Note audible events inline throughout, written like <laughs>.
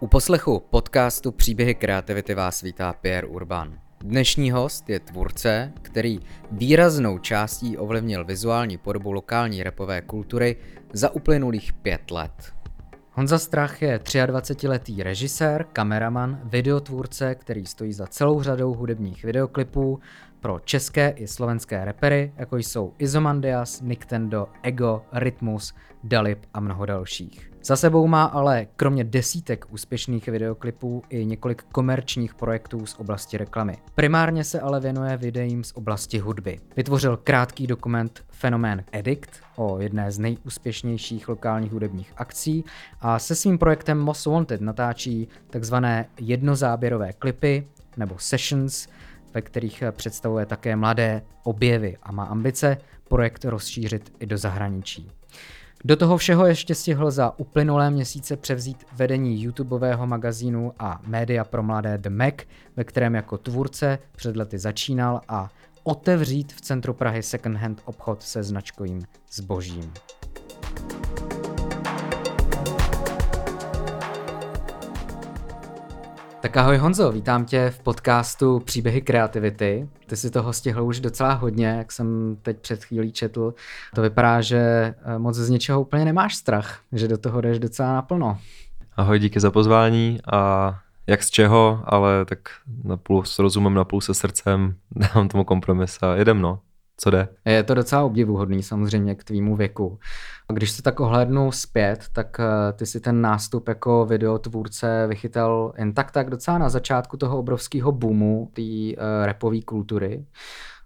U poslechu podcastu Příběhy kreativity vás vítá Pierre Urban. Dnešní host je tvůrce, který výraznou částí ovlivnil vizuální podobu lokální repové kultury za uplynulých pět let. Honza Strach je 23-letý režisér, kameraman, videotvůrce, který stojí za celou řadou hudebních videoklipů pro české i slovenské repery, jako jsou Izomandias, Nictendo, Ego, Rytmus, Dalip a mnoho dalších. Za sebou má ale kromě desítek úspěšných videoklipů i několik komerčních projektů z oblasti reklamy. Primárně se ale věnuje videím z oblasti hudby. Vytvořil krátký dokument Fenomén Edict o jedné z nejúspěšnějších lokálních hudebních akcí a se svým projektem Most Wanted natáčí takzvané jednozáběrové klipy nebo sessions, ve kterých představuje také mladé objevy a má ambice projekt rozšířit i do zahraničí. Do toho všeho ještě stihl za uplynulé měsíce převzít vedení YouTubeového magazínu a média pro mladé The Mac, ve kterém jako tvůrce před lety začínal a otevřít v centru Prahy second-hand obchod se značkovým zbožím. Tak ahoj Honzo, vítám tě v podcastu Příběhy kreativity. Ty si toho stihl už docela hodně, jak jsem teď před chvílí četl. To vypadá, že eh, moc z něčeho úplně nemáš strach, že do toho jdeš docela naplno. Ahoj, díky za pozvání a jak z čeho, ale tak napůl s rozumem, napůl se srdcem <laughs> dám tomu kompromis a jedem no co jde. Je to docela obdivuhodný samozřejmě k tvýmu věku. Když se tak ohlédnu zpět, tak eh, ty si ten nástup jako videotvůrce vychytal jen tak tak docela na začátku toho obrovského boomu té uh, rapové kultury.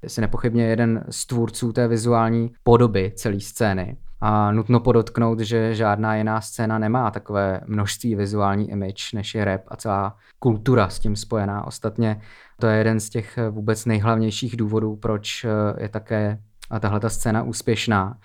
Jsi nepochybně jeden z tvůrců té vizuální podoby celé scény. A nutno podotknout, že žádná jiná scéna nemá takové množství vizuální image, než je rap a celá kultura s tím spojená. Ostatně to je jeden z těch vůbec nejhlavnějších důvodů, proč je také tahle ta scéna úspěšná.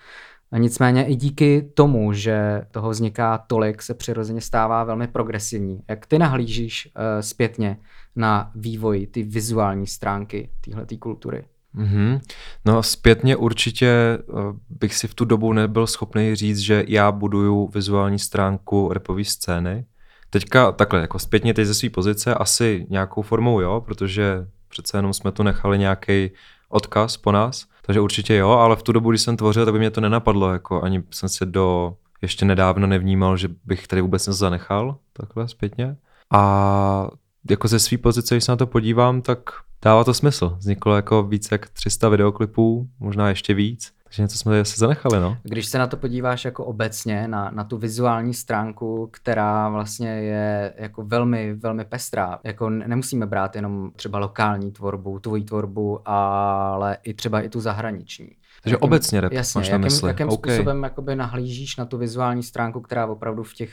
Nicméně i díky tomu, že toho vzniká tolik, se přirozeně stává velmi progresivní. Jak ty nahlížíš zpětně na vývoj ty vizuální stránky téhle kultury? Mm-hmm. No zpětně určitě eh, bych si v tu dobu nebyl schopný říct, že já buduju vizuální stránku repové scény. Teďka takhle, jako zpětně teď ze své pozice asi nějakou formou jo, protože přece jenom jsme tu nechali nějaký odkaz po nás, takže určitě jo, ale v tu dobu, když jsem tvořil, tak by mě to nenapadlo, jako ani jsem se do ještě nedávno nevnímal, že bych tady vůbec něco zanechal, takhle zpětně. A jako ze své pozice, když se na to podívám, tak dává to smysl. Vzniklo jako více jak 300 videoklipů, možná ještě víc. Takže něco jsme se zanechali, no. Když se na to podíváš jako obecně, na, na tu vizuální stránku, která vlastně je jako velmi, velmi pestrá, jako nemusíme brát jenom třeba lokální tvorbu, tvoji tvorbu, ale i třeba i tu zahraniční. Takže jakým, obecně rap jasně, máš jakým, na mysli. jakým okay. způsobem jakoby nahlížíš na tu vizuální stránku, která opravdu v těch,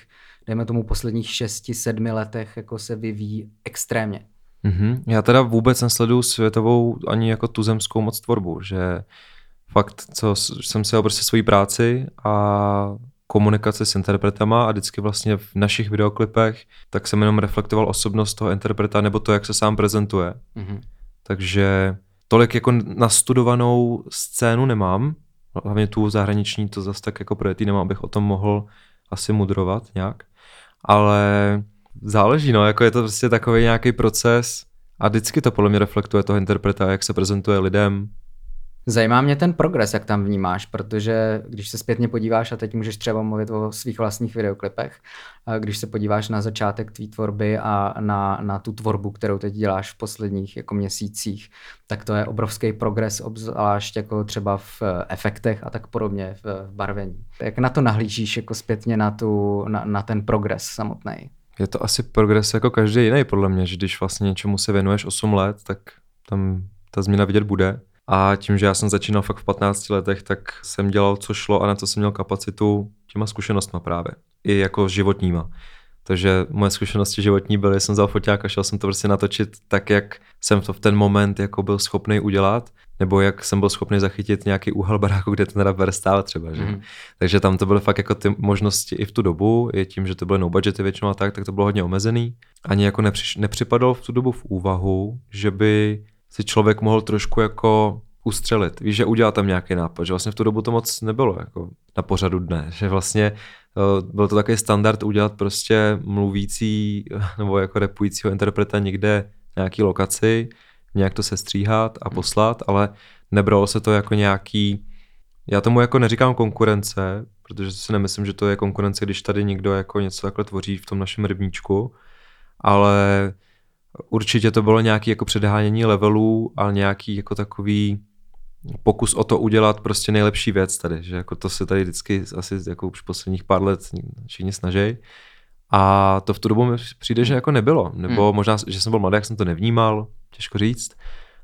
dejme tomu, posledních šesti, sedmi letech jako se vyvíjí extrémně? Mm-hmm. Já teda vůbec nesleduju světovou ani jako tuzemskou moc tvorbu, že fakt, co jsem si prostě svoji práci a komunikace s interpretama a vždycky vlastně v našich videoklipech, tak jsem jenom reflektoval osobnost toho interpreta nebo to, jak se sám prezentuje. Mm-hmm. Takže tolik jako nastudovanou scénu nemám, hlavně tu zahraniční, to zase tak jako projetý nemám, abych o tom mohl asi mudrovat nějak, ale záleží, no, jako je to prostě takový nějaký proces a vždycky to podle mě reflektuje toho interpreta, jak se prezentuje lidem, Zajímá mě ten progres, jak tam vnímáš, protože když se zpětně podíváš, a teď můžeš třeba mluvit o svých vlastních videoklipech, když se podíváš na začátek tvý tvorby a na, na tu tvorbu, kterou teď děláš v posledních jako měsících, tak to je obrovský progres, obzvlášť jako třeba v efektech a tak podobně, v, barvení. Jak na to nahlížíš jako zpětně na, tu, na, na ten progres samotný? Je to asi progres jako každý jiný, podle mě, že když vlastně něčemu se věnuješ 8 let, tak tam ta změna vidět bude. A tím, že já jsem začínal fakt v 15 letech, tak jsem dělal, co šlo a na co jsem měl kapacitu těma zkušenostma právě. I jako životníma. Takže moje zkušenosti životní byly, jsem vzal foťák a šel jsem to prostě natočit tak, jak jsem to v ten moment jako byl schopný udělat, nebo jak jsem byl schopný zachytit nějaký úhel baráku, kde ten rapper stál třeba. Že? Mm. Takže tam to byly fakt jako ty možnosti i v tu dobu, i tím, že to byly no budgety většinou a tak, tak to bylo hodně omezený. Ani jako nepřiš, nepřipadalo v tu dobu v úvahu, že by si člověk mohl trošku jako ustřelit. Víš, že udělat tam nějaký nápad, že vlastně v tu dobu to moc nebylo jako na pořadu dne, <laughs> že vlastně eh, byl to takový standard udělat prostě mluvící <laughs> nebo jako repujícího interpreta někde nějaký lokaci, nějak to sestříhat a poslat, ale nebralo se to jako nějaký, já tomu jako neříkám konkurence, protože si nemyslím, že to je konkurence, když tady někdo jako něco takhle tvoří v tom našem rybníčku, ale určitě to bylo nějaký jako předhánění levelů a nějaký jako takový pokus o to udělat prostě nejlepší věc tady, že jako to se tady vždycky asi jako už posledních pár let všichni snaží. A to v tu dobu mi přijde, že jako nebylo. Nebo hmm. možná, že jsem byl mladý, jak jsem to nevnímal, těžko říct.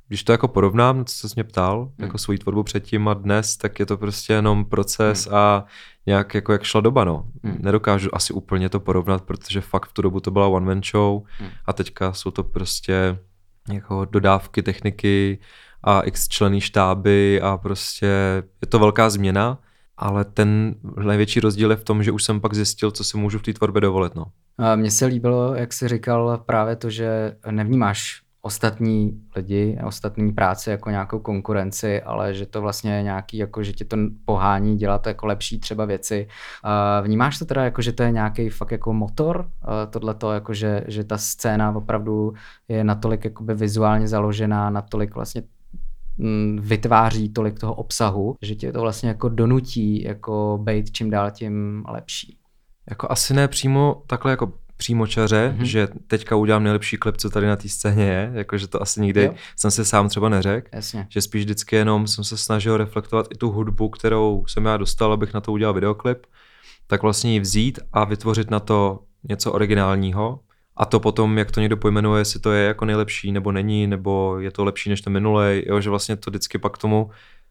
Když to jako porovnám, co jsi mě ptal, hmm. jako svoji tvorbu předtím a dnes, tak je to prostě jenom proces hmm. a nějak jako jak šla doba, no. Hmm. Nedokážu asi úplně to porovnat, protože fakt v tu dobu to byla one man show hmm. a teďka jsou to prostě jako dodávky techniky a x členy štáby a prostě je to velká změna, ale ten největší rozdíl je v tom, že už jsem pak zjistil, co si můžu v té tvorbě dovolit, no. Mně se líbilo, jak jsi říkal, právě to, že nevnímáš ostatní lidi, ostatní práce jako nějakou konkurenci, ale že to vlastně je nějaký, jako že tě to pohání dělat jako lepší třeba věci. Vnímáš to teda jako, že to je nějaký fakt jako motor, tohle to jako, že, že ta scéna opravdu je natolik jakoby vizuálně založená, natolik vlastně mm, vytváří tolik toho obsahu, že tě to vlastně jako donutí jako být čím dál tím lepší. Jako asi ne přímo takhle jako přímočaře, mm-hmm. že teďka udělám nejlepší klip, co tady na té scéně je, jakože to asi nikdy jo. jsem se sám třeba neřekl, že spíš vždycky jenom jsem se snažil reflektovat i tu hudbu, kterou jsem já dostal, abych na to udělal videoklip, tak vlastně ji vzít a vytvořit na to něco originálního a to potom, jak to někdo pojmenuje, jestli to je jako nejlepší nebo není, nebo je to lepší než ten minulej, jo, že vlastně to vždycky pak tomu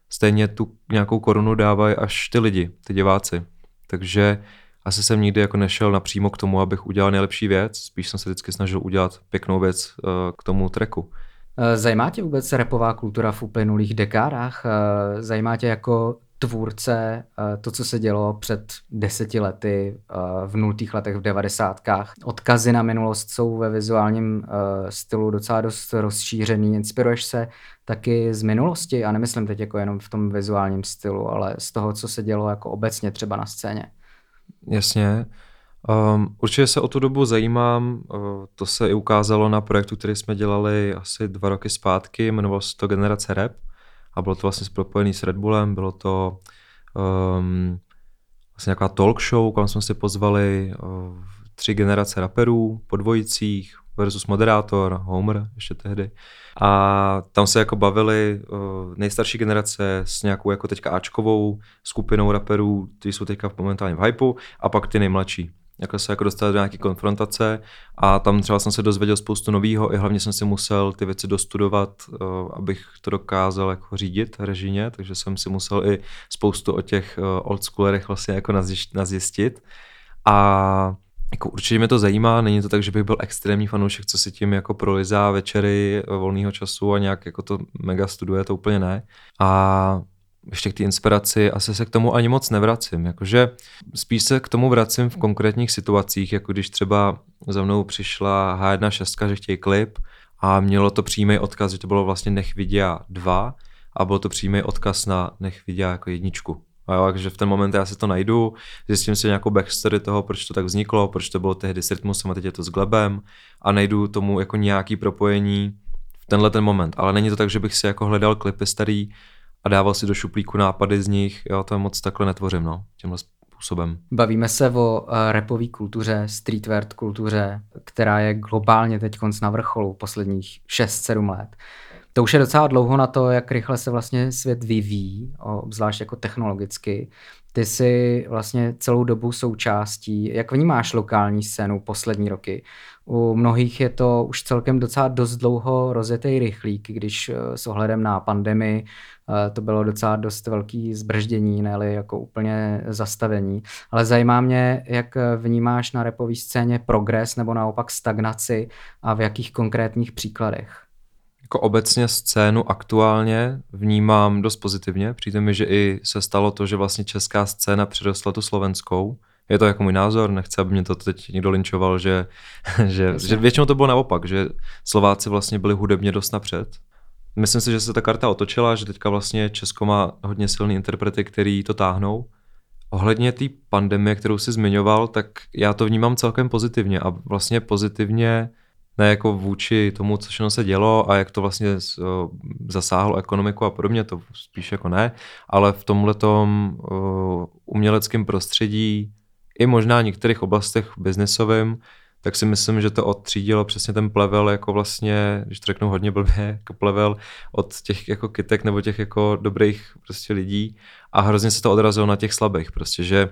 stejně tu nějakou korunu dávají až ty lidi, ty diváci. Takže asi jsem nikdy jako nešel napřímo k tomu, abych udělal nejlepší věc, spíš jsem se vždycky snažil udělat pěknou věc uh, k tomu treku. Eh, zajímá tě vůbec repová kultura v uplynulých dekádách? Eh, zajímá tě jako tvůrce to, co se dělo před deseti lety, v nultých letech, v devadesátkách. Odkazy na minulost jsou ve vizuálním stylu docela dost rozšířený. Inspiruješ se taky z minulosti a nemyslím teď jako jenom v tom vizuálním stylu, ale z toho, co se dělo jako obecně třeba na scéně. Jasně. Um, určitě se o tu dobu zajímám, uh, to se i ukázalo na projektu, který jsme dělali asi dva roky zpátky, jmenovalo se to Generace Rap a bylo to vlastně propojený s Red Bullem, bylo to um, vlastně nějaká talk show, kam jsme si pozvali uh, tři generace raperů po dvojicích versus moderátor, Homer ještě tehdy. A tam se jako bavili uh, nejstarší generace s nějakou jako teďka Ačkovou skupinou raperů, kteří jsou teďka momentálně v hypeu, a pak ty nejmladší. Jako se jako dostali do nějaké konfrontace a tam třeba jsem se dozvěděl spoustu nového i hlavně jsem si musel ty věci dostudovat, uh, abych to dokázal jako řídit režině, takže jsem si musel i spoustu o těch uh, oldschoolerech vlastně jako nazjistit. A jako určitě mě to zajímá, není to tak, že bych byl extrémní fanoušek, co si tím jako prolizá večery volného času a nějak jako to mega studuje, to úplně ne. A ještě k té inspiraci asi se k tomu ani moc nevracím. Jakože spíš se k tomu vracím v konkrétních situacích, jako když třeba za mnou přišla H1.6, že chtějí klip a mělo to přímý odkaz, že to bylo vlastně Nech vidět 2 a byl to přímý odkaz na Nech vidět jako jedničku. A jo, takže v ten moment já si to najdu, zjistím si nějakou backstory toho, proč to tak vzniklo, proč to bylo tehdy s Rytmusem a teď je to s Glebem a najdu tomu jako nějaký propojení v tenhle ten moment. Ale není to tak, že bych si jako hledal klipy starý a dával si do šuplíku nápady z nich, jo, to moc takhle netvořím, no, tímhle způsobem. Bavíme se o uh, rapové kultuře, streetwear kultuře, která je globálně teď na vrcholu posledních 6-7 let. To už je docela dlouho na to, jak rychle se vlastně svět vyvíjí, obzvlášť jako technologicky. Ty jsi vlastně celou dobu součástí, jak vnímáš lokální scénu poslední roky? U mnohých je to už celkem docela dost dlouho rozjetý rychlík, když eh, s ohledem na pandemii eh, to bylo docela dost velký zbrždění, ne jako úplně zastavení. Ale zajímá mě, jak vnímáš na repové scéně progres nebo naopak stagnaci a v jakých konkrétních příkladech? Jako obecně scénu aktuálně vnímám dost pozitivně. Přijde mi, že i se stalo to, že vlastně česká scéna přirostla tu slovenskou. Je to jako můj názor, nechci, aby mě to teď někdo linčoval, že, <laughs> že, že většinou to bylo naopak, že Slováci vlastně byli hudebně dost napřed. myslím si, že se ta karta otočila, že teďka vlastně Česko má hodně silný interprety, který to táhnou. Ohledně té pandemie, kterou jsi zmiňoval, tak já to vnímám celkem pozitivně a vlastně pozitivně ne jako vůči tomu, co všechno se dělo a jak to vlastně zasáhlo ekonomiku a podobně, to spíš jako ne, ale v tomhletom uměleckém prostředí i možná v některých oblastech biznesovým, tak si myslím, že to odtřídilo přesně ten plevel jako vlastně, když to řeknu hodně blbě, <laughs> jako plevel od těch jako kytek nebo těch jako dobrých prostě lidí a hrozně se to odrazilo na těch slabých prostě, že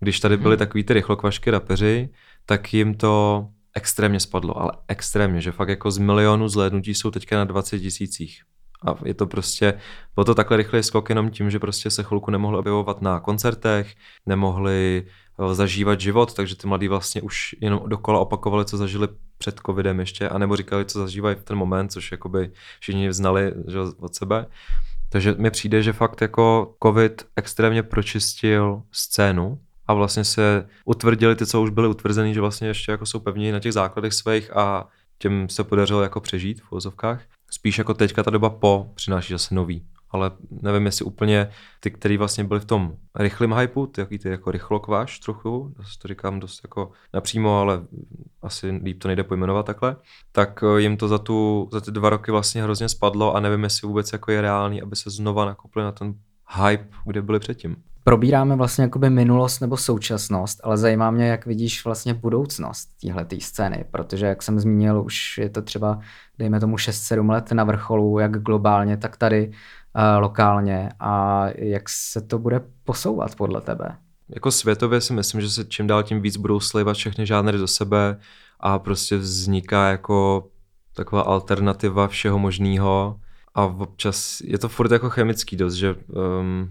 když tady byli hmm. takový ty rychlokvašky rapeři, tak jim to extrémně spadlo, ale extrémně, že fakt jako z milionu zhlédnutí jsou teďka na 20 tisících. A je to prostě, bylo to takhle rychlý skok jenom tím, že prostě se chvilku nemohli objevovat na koncertech, nemohli eh, zažívat život, takže ty mladí vlastně už jenom dokola opakovali, co zažili před covidem ještě, anebo říkali, co zažívají v ten moment, což jakoby všichni znali že, od sebe. Takže mi přijde, že fakt jako covid extrémně pročistil scénu a vlastně se utvrdili ty, co už byly utvrzený, že vlastně ještě jako jsou pevní na těch základech svých a těm se podařilo jako přežít v vozovkách. Spíš jako teďka ta doba po přináší zase nový. Ale nevím, jestli úplně ty, který vlastně byli v tom rychlém hypeu, ty, jaký ty jako rychlokváš trochu, to říkám dost jako napřímo, ale asi líp to nejde pojmenovat takhle, tak eh, jim to za, tu, za ty dva roky vlastně hrozně spadlo a nevím, jestli vůbec jako je reálný, aby se znova nakopli na ten hype, kde byli předtím probíráme vlastně jakoby minulost nebo současnost, ale zajímá mě, jak vidíš vlastně budoucnost téhle scény, protože jak jsem zmínil, už je to třeba, dejme tomu 6-7 let na vrcholu, jak globálně, tak tady uh, lokálně a jak se to bude posouvat podle tebe? Jako světově si myslím, že se čím dál tím víc budou slivat všechny žánry do sebe a prostě vzniká jako taková alternativa všeho možného a občas je to furt jako chemický dost, že um,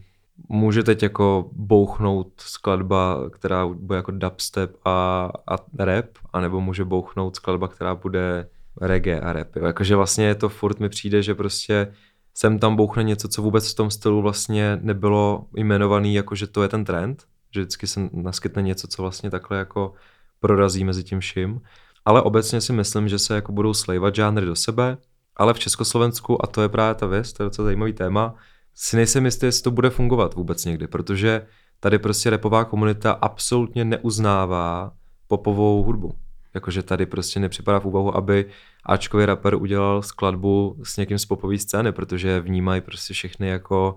může teď jako bouchnout skladba, která bude jako dubstep a, a rap, anebo může bouchnout skladba, která bude reggae a rap. Jo. Jakože vlastně to furt mi přijde, že prostě sem tam bouchne něco, co vůbec v tom stylu vlastně nebylo jmenovaný, jako že to je ten trend, že vždycky se naskytne něco, co vlastně takhle jako prorazí mezi tím vším. Ale obecně si myslím, že se jako budou slejvat žánry do sebe, ale v Československu, a to je právě ta věc, to je docela zajímavý téma, si nejsem jistý, jestli to bude fungovat vůbec někdy, protože tady prostě repová komunita absolutně neuznává popovou hudbu. Jakože tady prostě nepřipadá v úvahu, aby Ačkový rapper udělal skladbu s někým z popové scény, protože vnímají prostě všechny jako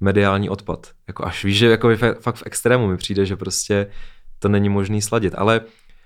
mediální odpad. Jako až víš, že jako fakt v extrému mi přijde, že prostě to není možný sladit. Ale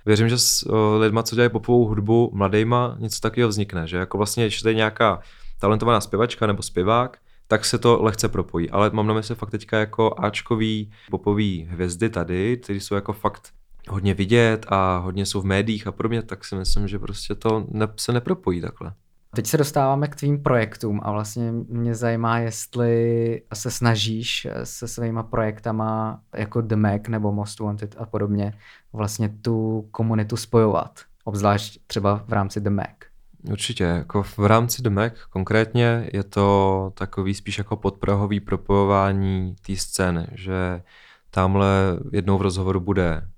věřím, že s lidma, co dělají popovou hudbu, mladejma, něco takového vznikne. Že jako vlastně, když je nějaká talentovaná zpěvačka nebo zpěvák, tak se to lehce propojí. Ale mám na mysli fakt teďka jako Ačkový popový hvězdy tady, které jsou jako fakt hodně vidět a hodně jsou v médiích a podobně, tak si myslím, že prostě to ne, se nepropojí takhle. Teď se dostáváme k tvým projektům a vlastně mě zajímá, jestli se snažíš se svýma projektama jako The Mac nebo Most Wanted a podobně vlastně tu komunitu spojovat, obzvlášť třeba v rámci The Mac. Určitě, jako v rámci Mac konkrétně je to takový spíš jako podprahový propojování té scény, že tamhle jednou v rozhovoru bude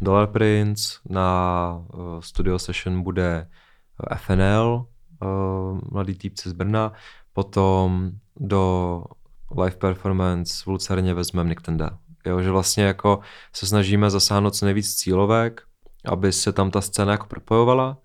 Dollar Prince, na uh, studio session bude eh, FNL, uh, mladý týpci z Brna, potom do live performance v Lucerně vezmeme Nick Tenda. Jo, že vlastně jako se snažíme zasáhnout co nejvíc cílovek, aby se tam ta scéna jako propojovala,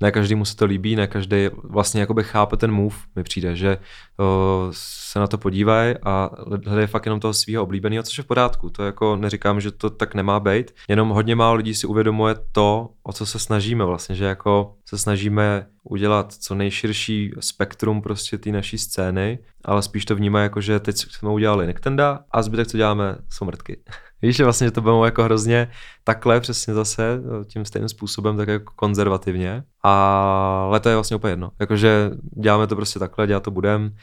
ne každému se to líbí, ne každý vlastně jakoby chápe ten move, mi přijde, že o, se na to podívají a hledají fakt jenom toho svého oblíbeného, což je v pořádku. To jako neříkám, že to tak nemá být, jenom hodně málo lidí si uvědomuje to, o co se snažíme vlastně, že jako se snažíme udělat co nejširší spektrum prostě té naší scény, ale spíš to vnímá jako, že teď jsme udělali Nektenda a zbytek, co děláme, jsou mrtky. Víš, že vlastně to bylo jako hrozně takhle přesně zase, tím stejným způsobem, tak jako konzervativně. Ale to je vlastně úplně jedno. Jakože děláme to prostě takhle, dělat to budem,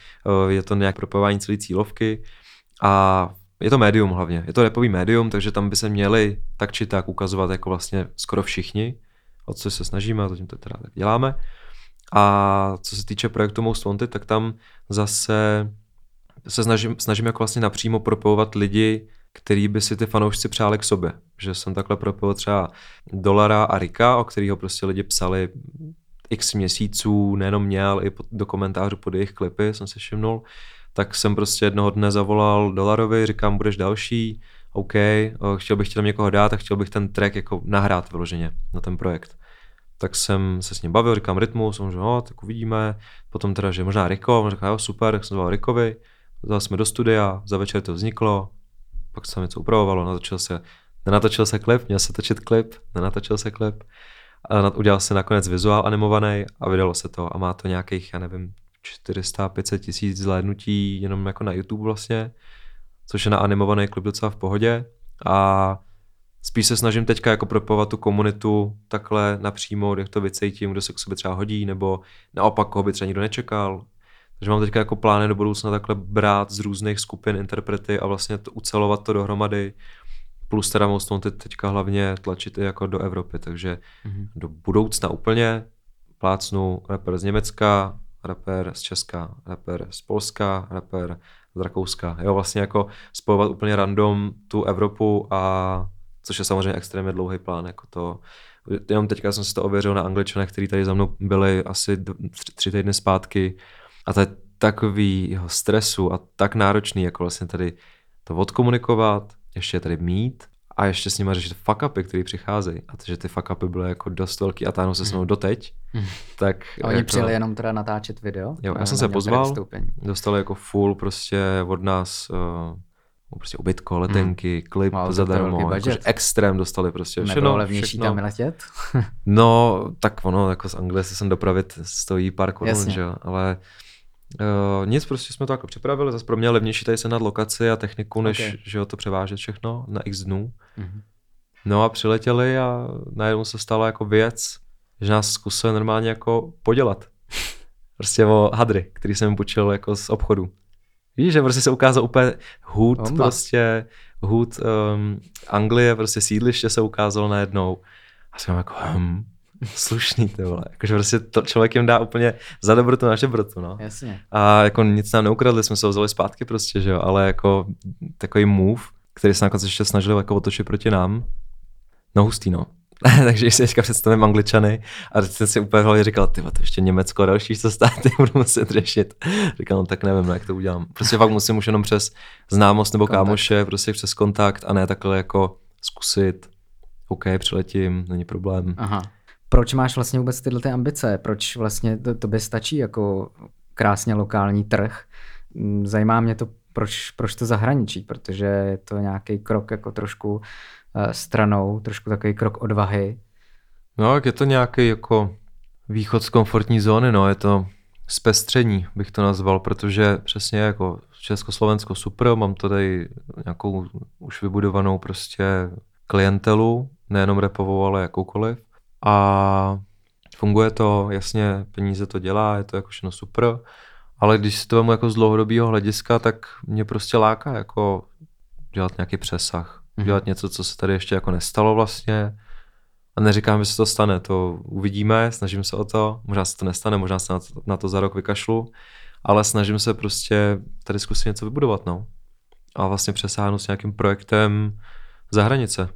je to nějak propojování celé cílovky a je to médium hlavně. Je to repový médium, takže tam by se měli tak či tak ukazovat jako vlastně skoro všichni, o co se snažíme a zatím to teda tak děláme. A co se týče projektu Most Wanted, tak tam zase se snažím, snažím jako vlastně napřímo propojovat lidi, který by si ty fanoušci přáli k sobě. Že jsem takhle propojil třeba Dolara a Rika, o kterého prostě lidi psali x měsíců, nejenom mě, ale i do komentářů pod jejich klipy jsem se všimnul, tak jsem prostě jednoho dne zavolal Dolarovi, říkám, budeš další, OK, chtěl bych tam někoho dát a chtěl bych ten track jako nahrát vyloženě na ten projekt. Tak jsem se s ním bavil, říkám rytmus, on že no, tak uvidíme. Potom teda, že možná Riko, on říká, jo, super, tak jsem zval Rikovi, vzal jsme do studia, za večer to vzniklo, pak se něco upravovalo, natočil se, nenatočil se klip, měl se točit klip, nenatočil se klip, a udělal se nakonec vizuál animovaný a vydalo se to. A má to nějakých, já nevím, 400-500 tisíc zhlédnutí jenom jako na YouTube vlastně, což je na animovaný klip docela v pohodě. A spíš se snažím teďka jako propovat tu komunitu takhle napřímo, jak to vycejtím, kdo se k sobě třeba hodí, nebo naopak, koho by třeba nikdo nečekal. Takže mám teďka jako plány do budoucna takhle brát z různých skupin interprety a vlastně to, ucelovat to dohromady. Plus teda moc teď teďka hlavně tlačit i jako do Evropy, takže mm-hmm. do budoucna úplně plácnu rapper z Německa, rapper z Česka, rapper z Polska, rapper z Rakouska. Jo, vlastně jako spojovat úplně random tu Evropu a což je samozřejmě extrémně dlouhý plán, jako to, jenom teďka jsem si to ověřil na angličanech, kteří tady za mnou byli asi tři týdny zpátky a to je takový stresu a tak náročný, jako vlastně tady to odkomunikovat, ještě je tady mít a ještě s nimi řešit fuck upy, které přicházejí. A to, že ty fuck upy byly jako dost velký a táhnou se s mnou mhm. doteď, mm. tak... A oni jako... přijeli jenom teda natáčet video? Jo, já jsem se pozval, dostali jako full prostě od nás uh, prostě ubytko, letenky, hmm. klip wow, zadarmo, jakože extrém dostali prostě všechno. Nebylo levnější všechno. tam letět? no, tak ono, jako z Anglie se sem dopravit stojí pár korun, že jo, ale Uh, nic, prostě jsme to jako připravili, zase pro mě levnější tady se nad lokaci a techniku, než okay. že jo, to převážet všechno na x dnů. Mm-hmm. No a přiletěli a najednou se stala jako věc, že nás zkusili normálně jako podělat. <laughs> prostě o hadry, který jsem půjčil jako z obchodu. Víš, že prostě se ukázal úplně hud, Omba. prostě hud um, Anglie, prostě sídliště se ukázalo najednou. A jsem jako, hm, <laughs> slušný, ty vole. Jakože prostě to člověk jim dá úplně za dobrotu naše brotu, no. Jasně. A jako nic nám neukradli, jsme se ho vzali zpátky prostě, že jo, ale jako takový move, který se nakonec ještě snažili jako otočit proti nám, no hustý, no. <laughs> Takže si teďka představím angličany a teď jsem si úplně hlavně říkal, ty to ještě Německo a další co státy <laughs> budu muset řešit. Říkal, no tak nevím, jak to udělám. Prostě fakt musím už jenom přes známost nebo kontakt. kámoše, prostě přes kontakt a ne takhle jako zkusit, OK, přiletím, není problém. Aha. Proč máš vlastně vůbec tyhle ty ambice? Proč vlastně to, tobě stačí jako krásně lokální trh? Mm, zajímá mě to, proč, proč to zahraničí, protože je to nějaký krok jako trošku Eh, stranou, trošku takový krok odvahy. No, je to nějaký jako východ z komfortní zóny, no, je to zpestření, bych to nazval, protože přesně jako Československo super, mám tady nějakou už vybudovanou prostě klientelu, nejenom repovou, ale jakoukoliv. A funguje to, jasně, peníze to dělá, je to jako všechno super, ale když si to vemu jako z dlouhodobého hlediska, tak mě prostě láká jako dělat nějaký přesah mm-hmm. něco, co se tady ještě jako nestalo vlastně. A neříkám, že se to stane, to uvidíme, snažím se o to, možná se to nestane, možná se na to, na to za rok vykašlu, ale snažím se prostě tady zkusit něco vybudovat, no. A vlastně přesáhnout s nějakým projektem za hranice.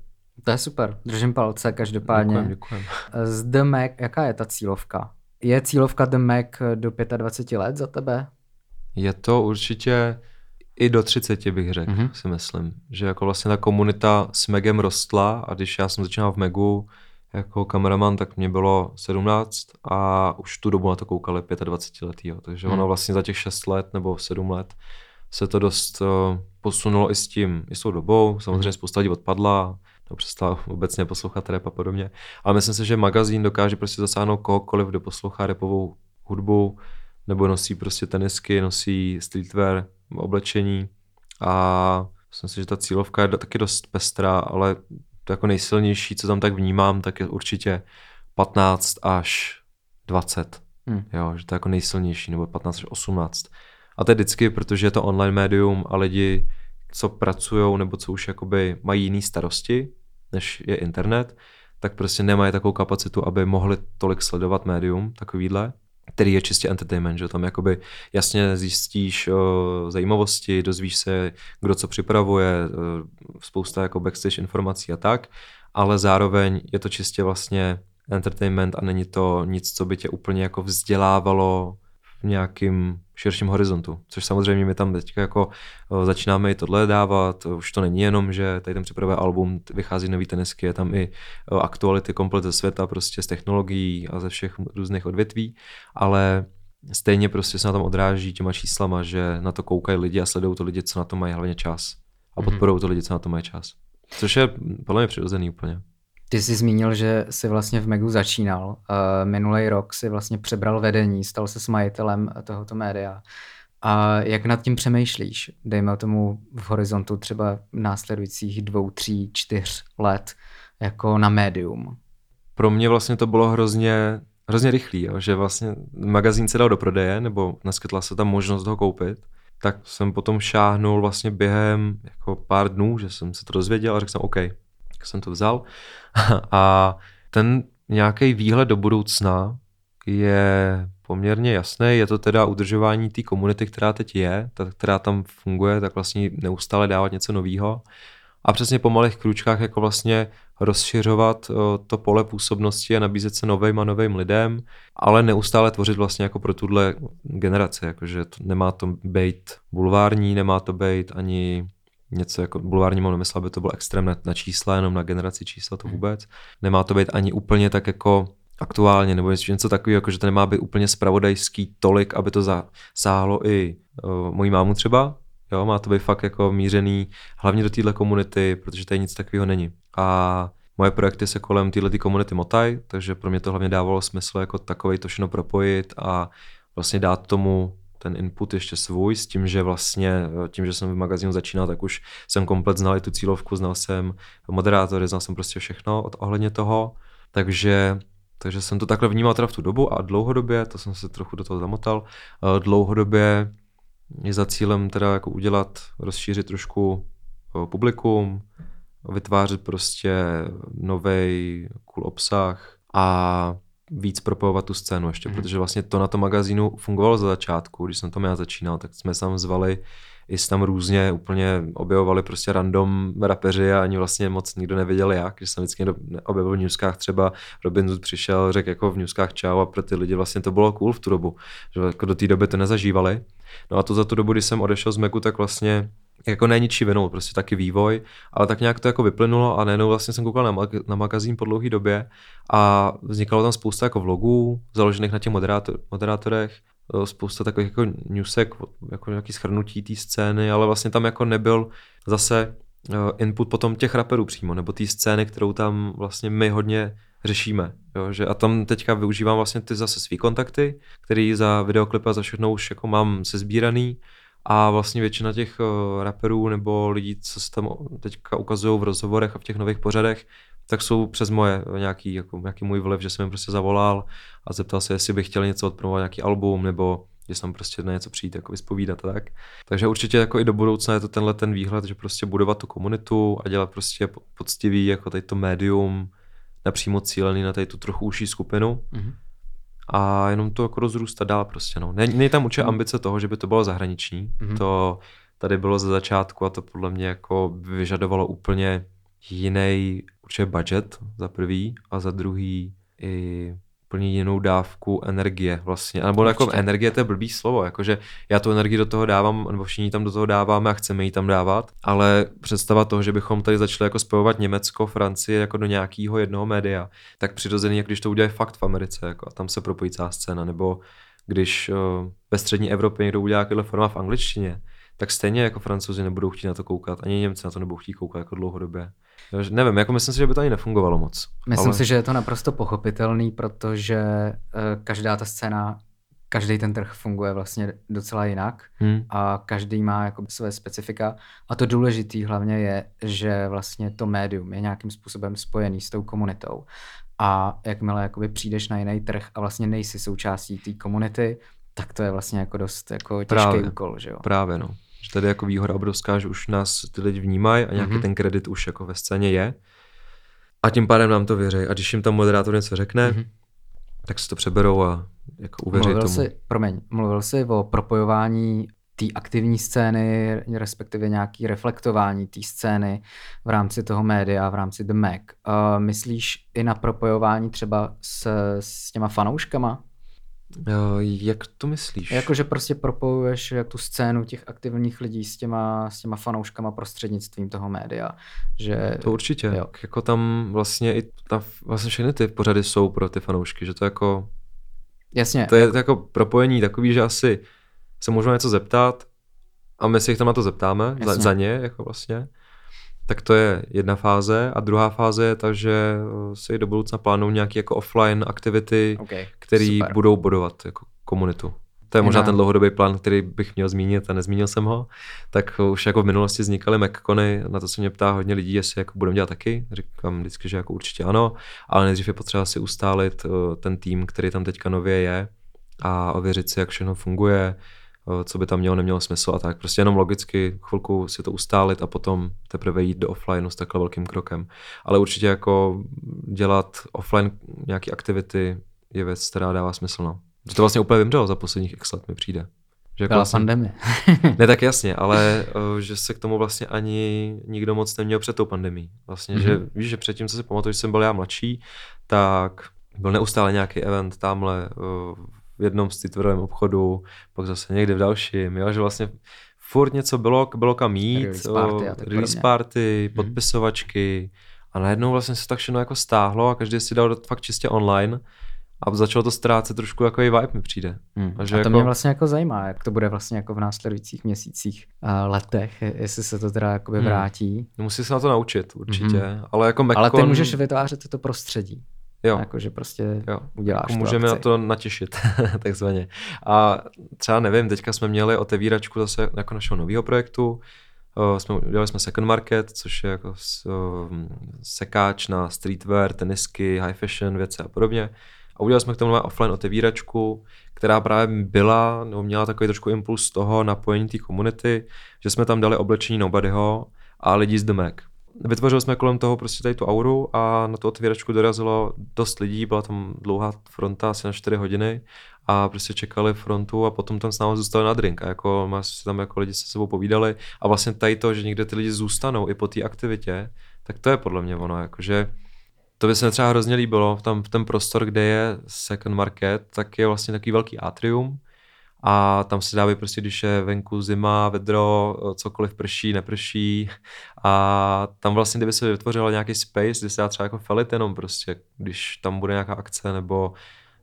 To je super, držím palce každopádně. Děkujem, děkujem. Z The Mac, jaká je ta cílovka? Je cílovka The Mac do 25 let za tebe? Je to určitě i do 30 bych řekl, mm-hmm. si myslím. Že jako vlastně ta komunita s Megem rostla a když já jsem začínal v Megu jako kameraman, tak mě bylo 17 a už tu dobu na to koukali 25 letý. Takže mm. ono vlastně za těch 6 let nebo 7 let se to dost uh, posunulo i s tím, i s tou dobou. Samozřejmě mm. spousta lidí odpadla, to přestala obecně poslouchat rap a podobně. Ale myslím si, že magazín dokáže prostě zasáhnout kohokoliv, kdo poslouchá repovou hudbu, nebo nosí prostě tenisky, nosí streetwear, oblečení a myslím si, že ta cílovka je taky dost pestrá, ale to jako nejsilnější, co tam tak vnímám, tak je určitě 15 až 20. Hmm. Jo, že to je jako nejsilnější, nebo 15 až 18. A to je vždycky, protože je to online médium a lidi, co pracují nebo co už jakoby mají jiný starosti, než je internet, tak prostě nemají takovou kapacitu, aby mohli tolik sledovat médium, takovýhle který je čistě entertainment, že tam jakoby jasně zjistíš o, zajímavosti, dozvíš se, kdo co připravuje, o, spousta jako backstage informací a tak, ale zároveň je to čistě vlastně entertainment a není to nic, co by tě úplně jako vzdělávalo v nějakým širším horizontu. Což samozřejmě my tam teď jako začínáme i tohle dávat. Už to není jenom, že tady ten připravuje album, vychází nový tenisky, je tam i aktuality komplet ze světa, prostě z technologií a ze všech různých odvětví, ale stejně prostě se na tom odráží těma číslama, že na to koukají lidi a sledují to lidi, co na to mají hlavně čas. A mhm. podporují to lidi, co na to mají čas. Což je podle mě přirozený úplně. Ty jsi zmínil, že jsi vlastně v Megu začínal. Uh, minulý rok si vlastně přebral vedení, stal se s majitelem tohoto média. A jak nad tím přemýšlíš, dejme tomu v horizontu třeba následujících dvou, tří, čtyř let, jako na médium? Pro mě vlastně to bylo hrozně, hrozně rychlý, jo, že vlastně magazín se dal do prodeje, nebo naskytla se tam možnost ho koupit, tak jsem potom šáhnul vlastně během jako pár dnů, že jsem se to dozvěděl a řekl jsem OK, tak jsem to vzal <laughs> a ten nějaký výhled do budoucna je poměrně jasný. Je to teda udržování té komunity, která teď je, ta, která tam funguje, tak vlastně neustále dávat něco nového. A přesně po malých kručkách jako vlastně rozšiřovat to pole působnosti a nabízet se novým a novým lidem, ale neustále tvořit vlastně jako pro tuhle generaci, jakože to, nemá to být bulvární, nemá to být ani něco jako bulvární mám nemyslel, aby to bylo extrém na, na čísla, jenom na generaci čísla to hmm. vůbec. Nemá to být ani úplně tak jako aktuálně, nebo něco takového, jako že to nemá být úplně spravodajský tolik, aby to zasáhlo i uh, mojí mámu třeba, jo, má to být fakt jako mířený hlavně do téhle komunity, protože tady nic takového není. A moje projekty se kolem téhle komunity motají, takže pro mě to hlavně dávalo smysl jako takovej to všechno propojit a vlastně dát tomu ten input ještě svůj s tím, že vlastně tím, že jsem v magazínu začínal, tak už jsem komplet znal i tu cílovku, znal jsem moderátory, znal jsem prostě všechno od ohledně toho, takže takže jsem to takhle vnímal teda v tu dobu a dlouhodobě, to jsem se trochu do toho zamotal, eh, dlouhodobě je za cílem teda jako udělat, rozšířit trošku eh, publikum, vytvářet prostě nový cool obsah a víc propojovat tu scénu ještě, mm. protože vlastně to na tom magazínu fungovalo za začátku, když jsem tam já začínal, tak jsme tam zvali i tam různě úplně objevovali prostě random rapeři a ani vlastně moc nikdo nevěděl jak, že jsem vždycky objevil v newskách třeba Robin Hood přišel, řekl jako v newskách čau a pro ty lidi vlastně to bylo cool v tu dobu, že jako do té doby to nezažívali. No a to za tu dobu, kdy jsem odešel z Meku, tak vlastně jako ne ničí vinou, prostě taky vývoj, ale tak nějak to jako vyplynulo a najednou vlastně jsem koukal na, mag- na magazín po dlouhé době a vznikalo tam spousta jako vlogů, založených na těch moderátor- moderátorech, e, spousta takových jako newsek, jako nějaký schrnutí té scény, ale vlastně tam jako nebyl zase e, input potom těch raperů přímo, nebo té scény, kterou tam vlastně my hodně řešíme. Jo, že a tam teďka využívám vlastně ty zase svý kontakty, který za videoklipy a za všechno už jako mám sezbíraný a vlastně většina těch uh, rapperů nebo lidí, co se tam teďka ukazují v rozhovorech a v těch nových pořadech, tak jsou přes moje nějaký, jako, nějaký můj vliv, že jsem jim prostě zavolal a zeptal se, jestli bych chtěl něco odpromovat, nějaký album, nebo že jsem prostě na něco přijít, jako vyspovídat a tak. Takže určitě jako i do budoucna je to tenhle ten výhled, že prostě budovat tu komunitu a dělat prostě poctivý jako tady to médium, napřímo cílený na tady tu trochu užší skupinu. Mm-hmm a jenom to jako rozrůstat dál prostě. No. Není tam určitě mhm. ambice toho, že by to bylo zahraniční. Mm-hmm. To tady bylo ze začátku a to podle mě jako vyžadovalo úplně jiný určitě budget za prvý a za druhý i úplně jinou dávku energie vlastně. Nebo jako energie, to je blbý slovo, jakože já tu energii do toho dávám, nebo všichni tam do toho dáváme a chceme ji tam dávat, ale představa toho, že bychom tady začali jako spojovat Německo, Francii jako do nějakého jednoho média, tak přirozený, jak když to udělají fakt v Americe, jako a tam se propojí celá scéna, nebo když uh, ve střední Evropě někdo udělá takovýhle forma v angličtině, tak stejně jako francouzi nebudou chtít na to koukat, ani Němci na to nebudou chtít koukat jako dlouhodobě. Nevím, jako myslím si, že by to ani nefungovalo moc. Myslím ale... si, že je to naprosto pochopitelný, protože uh, každá ta scéna, každý ten trh funguje vlastně docela jinak hmm. a každý má jako své specifika. A to důležité hlavně je, že vlastně to médium je nějakým způsobem spojený s tou komunitou. A jakmile jakoby přijdeš na jiný trh a vlastně nejsi součástí té komunity, tak to je vlastně jako dost jako těžký Právě. úkol, že jo? Právě, no. Že tady jako výhoda obrovská, že už nás ty lidi vnímají a nějaký mm-hmm. ten kredit už jako ve scéně je. A tím pádem nám to věří. A když jim tam moderátor něco řekne, mm-hmm. tak si to přeberou a jako uvěří mluvil tomu. Jsi, promiň, mluvil jsi o propojování té aktivní scény, respektive nějaký reflektování té scény v rámci toho média, v rámci The Mac. Uh, myslíš i na propojování třeba s, s těma fanouškama? Jak to myslíš? Jakože prostě propojuješ tu scénu těch aktivních lidí s těma, s těma fanouškama prostřednictvím toho média. Že, to určitě. Jo. Jako tam vlastně i ta, vlastně všechny ty pořady jsou pro ty fanoušky, že to jako... Jasně. To je to jako propojení takový, že asi se můžeme něco zeptat a my se jich tam na to zeptáme za, za ně, jako vlastně. Tak to je jedna fáze. A druhá fáze je ta, že eh, se do budoucna plánují nějaké jako offline aktivity, okay. které budou bodovat jako komunitu. To je možná ten dlouhodobý plán, který bych měl zmínit a nezmínil jsem ho. Tak už jako v minulosti vznikaly MacCony, na to se mě ptá hodně lidí, jestli jako budeme dělat taky. Říkám vždycky, že jako určitě ano, ale nejdřív je potřeba si ustálit eh, ten tým, který tam teďka nově je a ověřit si, jak všechno funguje, co by tam mělo, nemělo smysl a tak. Prostě jenom logicky chvilku si to ustálit a potom teprve jít do offline s takhle velkým krokem. Ale určitě jako dělat offline nějaké aktivity je věc, která dává smysl. No. Že to vlastně úplně vymřelo za posledních x let mi přijde. Že jako Byla vlastně, pandemie. <laughs> ne tak jasně, ale že se k tomu vlastně ani nikdo moc neměl před tou pandemí. Vlastně, mm-hmm. že mhm. víš, že předtím, co si pamatuju, že jsem byl já mladší, tak byl neustále nějaký event tamhle v jednom streetwearovém obchodu, pak zase někde v dalším, jo, že vlastně furt něco bylo, bylo kam jít, release party, o, release party mhm. podpisovačky a najednou vlastně se tak všechno jako stáhlo a každý si dal fakt čistě online a začalo to ztrácet trošku jako i vibe mi přijde. Hmm. A, že a to jako... mě vlastně jako zajímá, jak to bude vlastně jako v následujících měsících, a letech, jestli se to teda jakoby hmm. vrátí. Musí se na to naučit určitě, hmm. ale jako Macon... Ale ty můžeš vytvářet to prostředí. Jo. Jako, že prostě jo. uděláš jako Můžeme akci. na to natěšit, <laughs> takzvaně. A třeba nevím, teďka jsme měli otevíračku zase jako našeho nového projektu, Uh, jsme, udělali jsme Second Market, což je jako uh, sekáč na streetwear, tenisky, high fashion věci a podobně. A udělali jsme k tomu offline otevíračku, která právě byla, nebo měla takový trošku impuls toho napojení té komunity, že jsme tam dali oblečení Nobodyho a lidi z The Mac. Vytvořili jsme kolem toho prostě tady tu auru a na tu otvíračku dorazilo dost lidí, byla tam dlouhá fronta, asi na 4 hodiny a prostě čekali frontu a potom tam s námi zůstali na drink a jako jsme tam jako lidi se sebou povídali a vlastně tady to, že někde ty lidi zůstanou i po té aktivitě, tak to je podle mě ono, jakože to by se mi třeba hrozně líbilo, tam v ten prostor, kde je second market, tak je vlastně takový velký atrium, a tam se dávají prostě, když je venku zima, vedro, cokoliv prší, neprší. A tam vlastně, kdyby se vytvořila nějaký space, kde se dá třeba jako felit jenom prostě, když tam bude nějaká akce nebo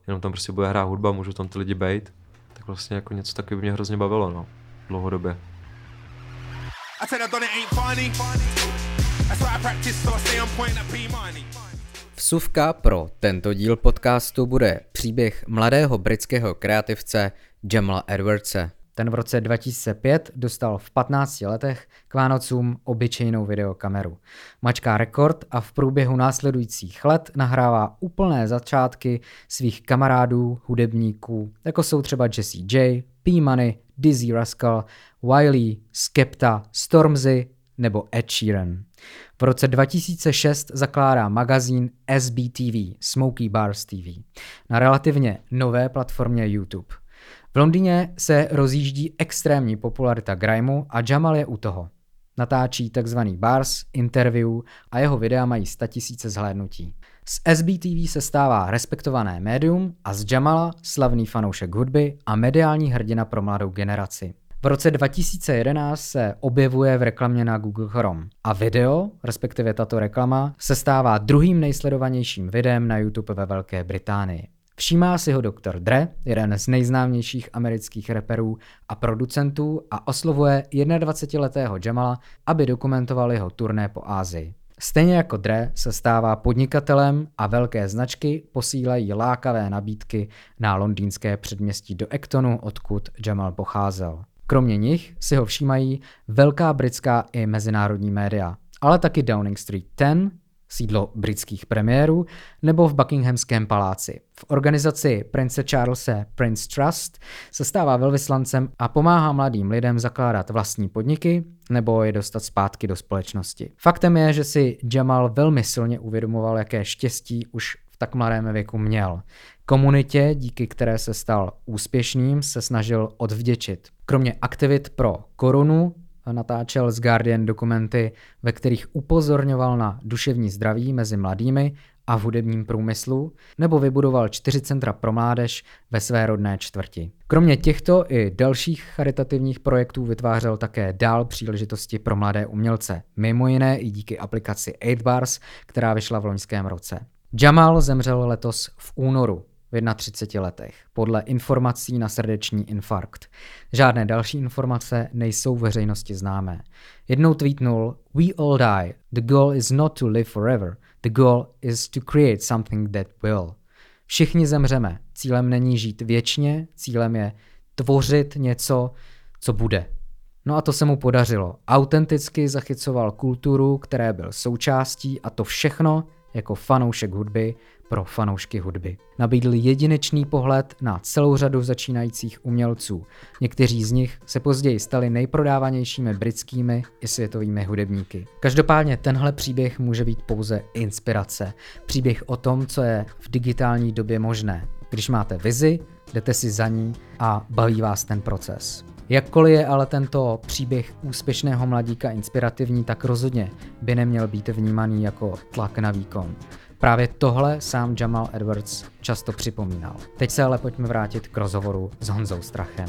jenom tam prostě bude hrát hudba, můžou tam ty lidi bejt, tak vlastně jako něco takového mě hrozně bavilo, no, dlouhodobě. Vsuvka pro tento díl podcastu bude příběh mladého britského kreativce Jamala Edwardse. Ten v roce 2005 dostal v 15 letech k Vánocům obyčejnou videokameru. Mačká rekord a v průběhu následujících let nahrává úplné začátky svých kamarádů, hudebníků, jako jsou třeba Jesse J, P-Money, Dizzy Rascal, Wiley, Skepta, Stormzy nebo Ed Sheeran. V roce 2006 zakládá magazín SBTV, Smoky Bars TV, na relativně nové platformě YouTube. V Londýně se rozjíždí extrémní popularita grimeu a Jamal je u toho. Natáčí tzv. bars, interview a jeho videa mají tisíce zhlédnutí. Z SBTV se stává respektované médium a z Jamala slavný fanoušek hudby a mediální hrdina pro mladou generaci. V roce 2011 se objevuje v reklamě na Google Chrome a video, respektive tato reklama, se stává druhým nejsledovanějším videem na YouTube ve Velké Británii. Všímá si ho Dr. Dre, jeden z nejznámějších amerických reperů a producentů a oslovuje 21-letého Jamala, aby dokumentoval jeho turné po Ázii. Stejně jako Dre se stává podnikatelem a velké značky posílají lákavé nabídky na londýnské předměstí do Ektonu, odkud Jamal pocházel. Kromě nich si ho všímají velká britská i mezinárodní média, ale taky Downing Street 10, sídlo britských premiérů, nebo v Buckinghamském paláci. V organizaci prince Charlesa Prince Trust se stává velvyslancem a pomáhá mladým lidem zakládat vlastní podniky nebo je dostat zpátky do společnosti. Faktem je, že si Jamal velmi silně uvědomoval, jaké štěstí už v tak mladém věku měl. Komunitě, díky které se stal úspěšným, se snažil odvděčit. Kromě aktivit pro korunu natáčel z Guardian dokumenty, ve kterých upozorňoval na duševní zdraví mezi mladými a v hudebním průmyslu, nebo vybudoval čtyři centra pro mládež ve své rodné čtvrti. Kromě těchto i dalších charitativních projektů vytvářel také dál příležitosti pro mladé umělce, mimo jiné i díky aplikaci 8bars, která vyšla v loňském roce. Jamal zemřel letos v únoru v 31 letech, podle informací na srdeční infarkt. Žádné další informace nejsou veřejnosti známé. Jednou tweetnul We all die. The goal is not to live forever. The goal is to create something that will. Všichni zemřeme. Cílem není žít věčně, cílem je tvořit něco, co bude. No a to se mu podařilo. Autenticky zachycoval kulturu, které byl součástí a to všechno jako fanoušek hudby pro fanoušky hudby. Nabídl jedinečný pohled na celou řadu začínajících umělců. Někteří z nich se později stali nejprodávanějšími britskými i světovými hudebníky. Každopádně tenhle příběh může být pouze inspirace. Příběh o tom, co je v digitální době možné. Když máte vizi, jdete si za ní a baví vás ten proces. Jakkoliv je ale tento příběh úspěšného mladíka inspirativní, tak rozhodně by neměl být vnímaný jako tlak na výkon. Právě tohle sám Jamal Edwards často připomínal. Teď se ale pojďme vrátit k rozhovoru s Honzou Strachem.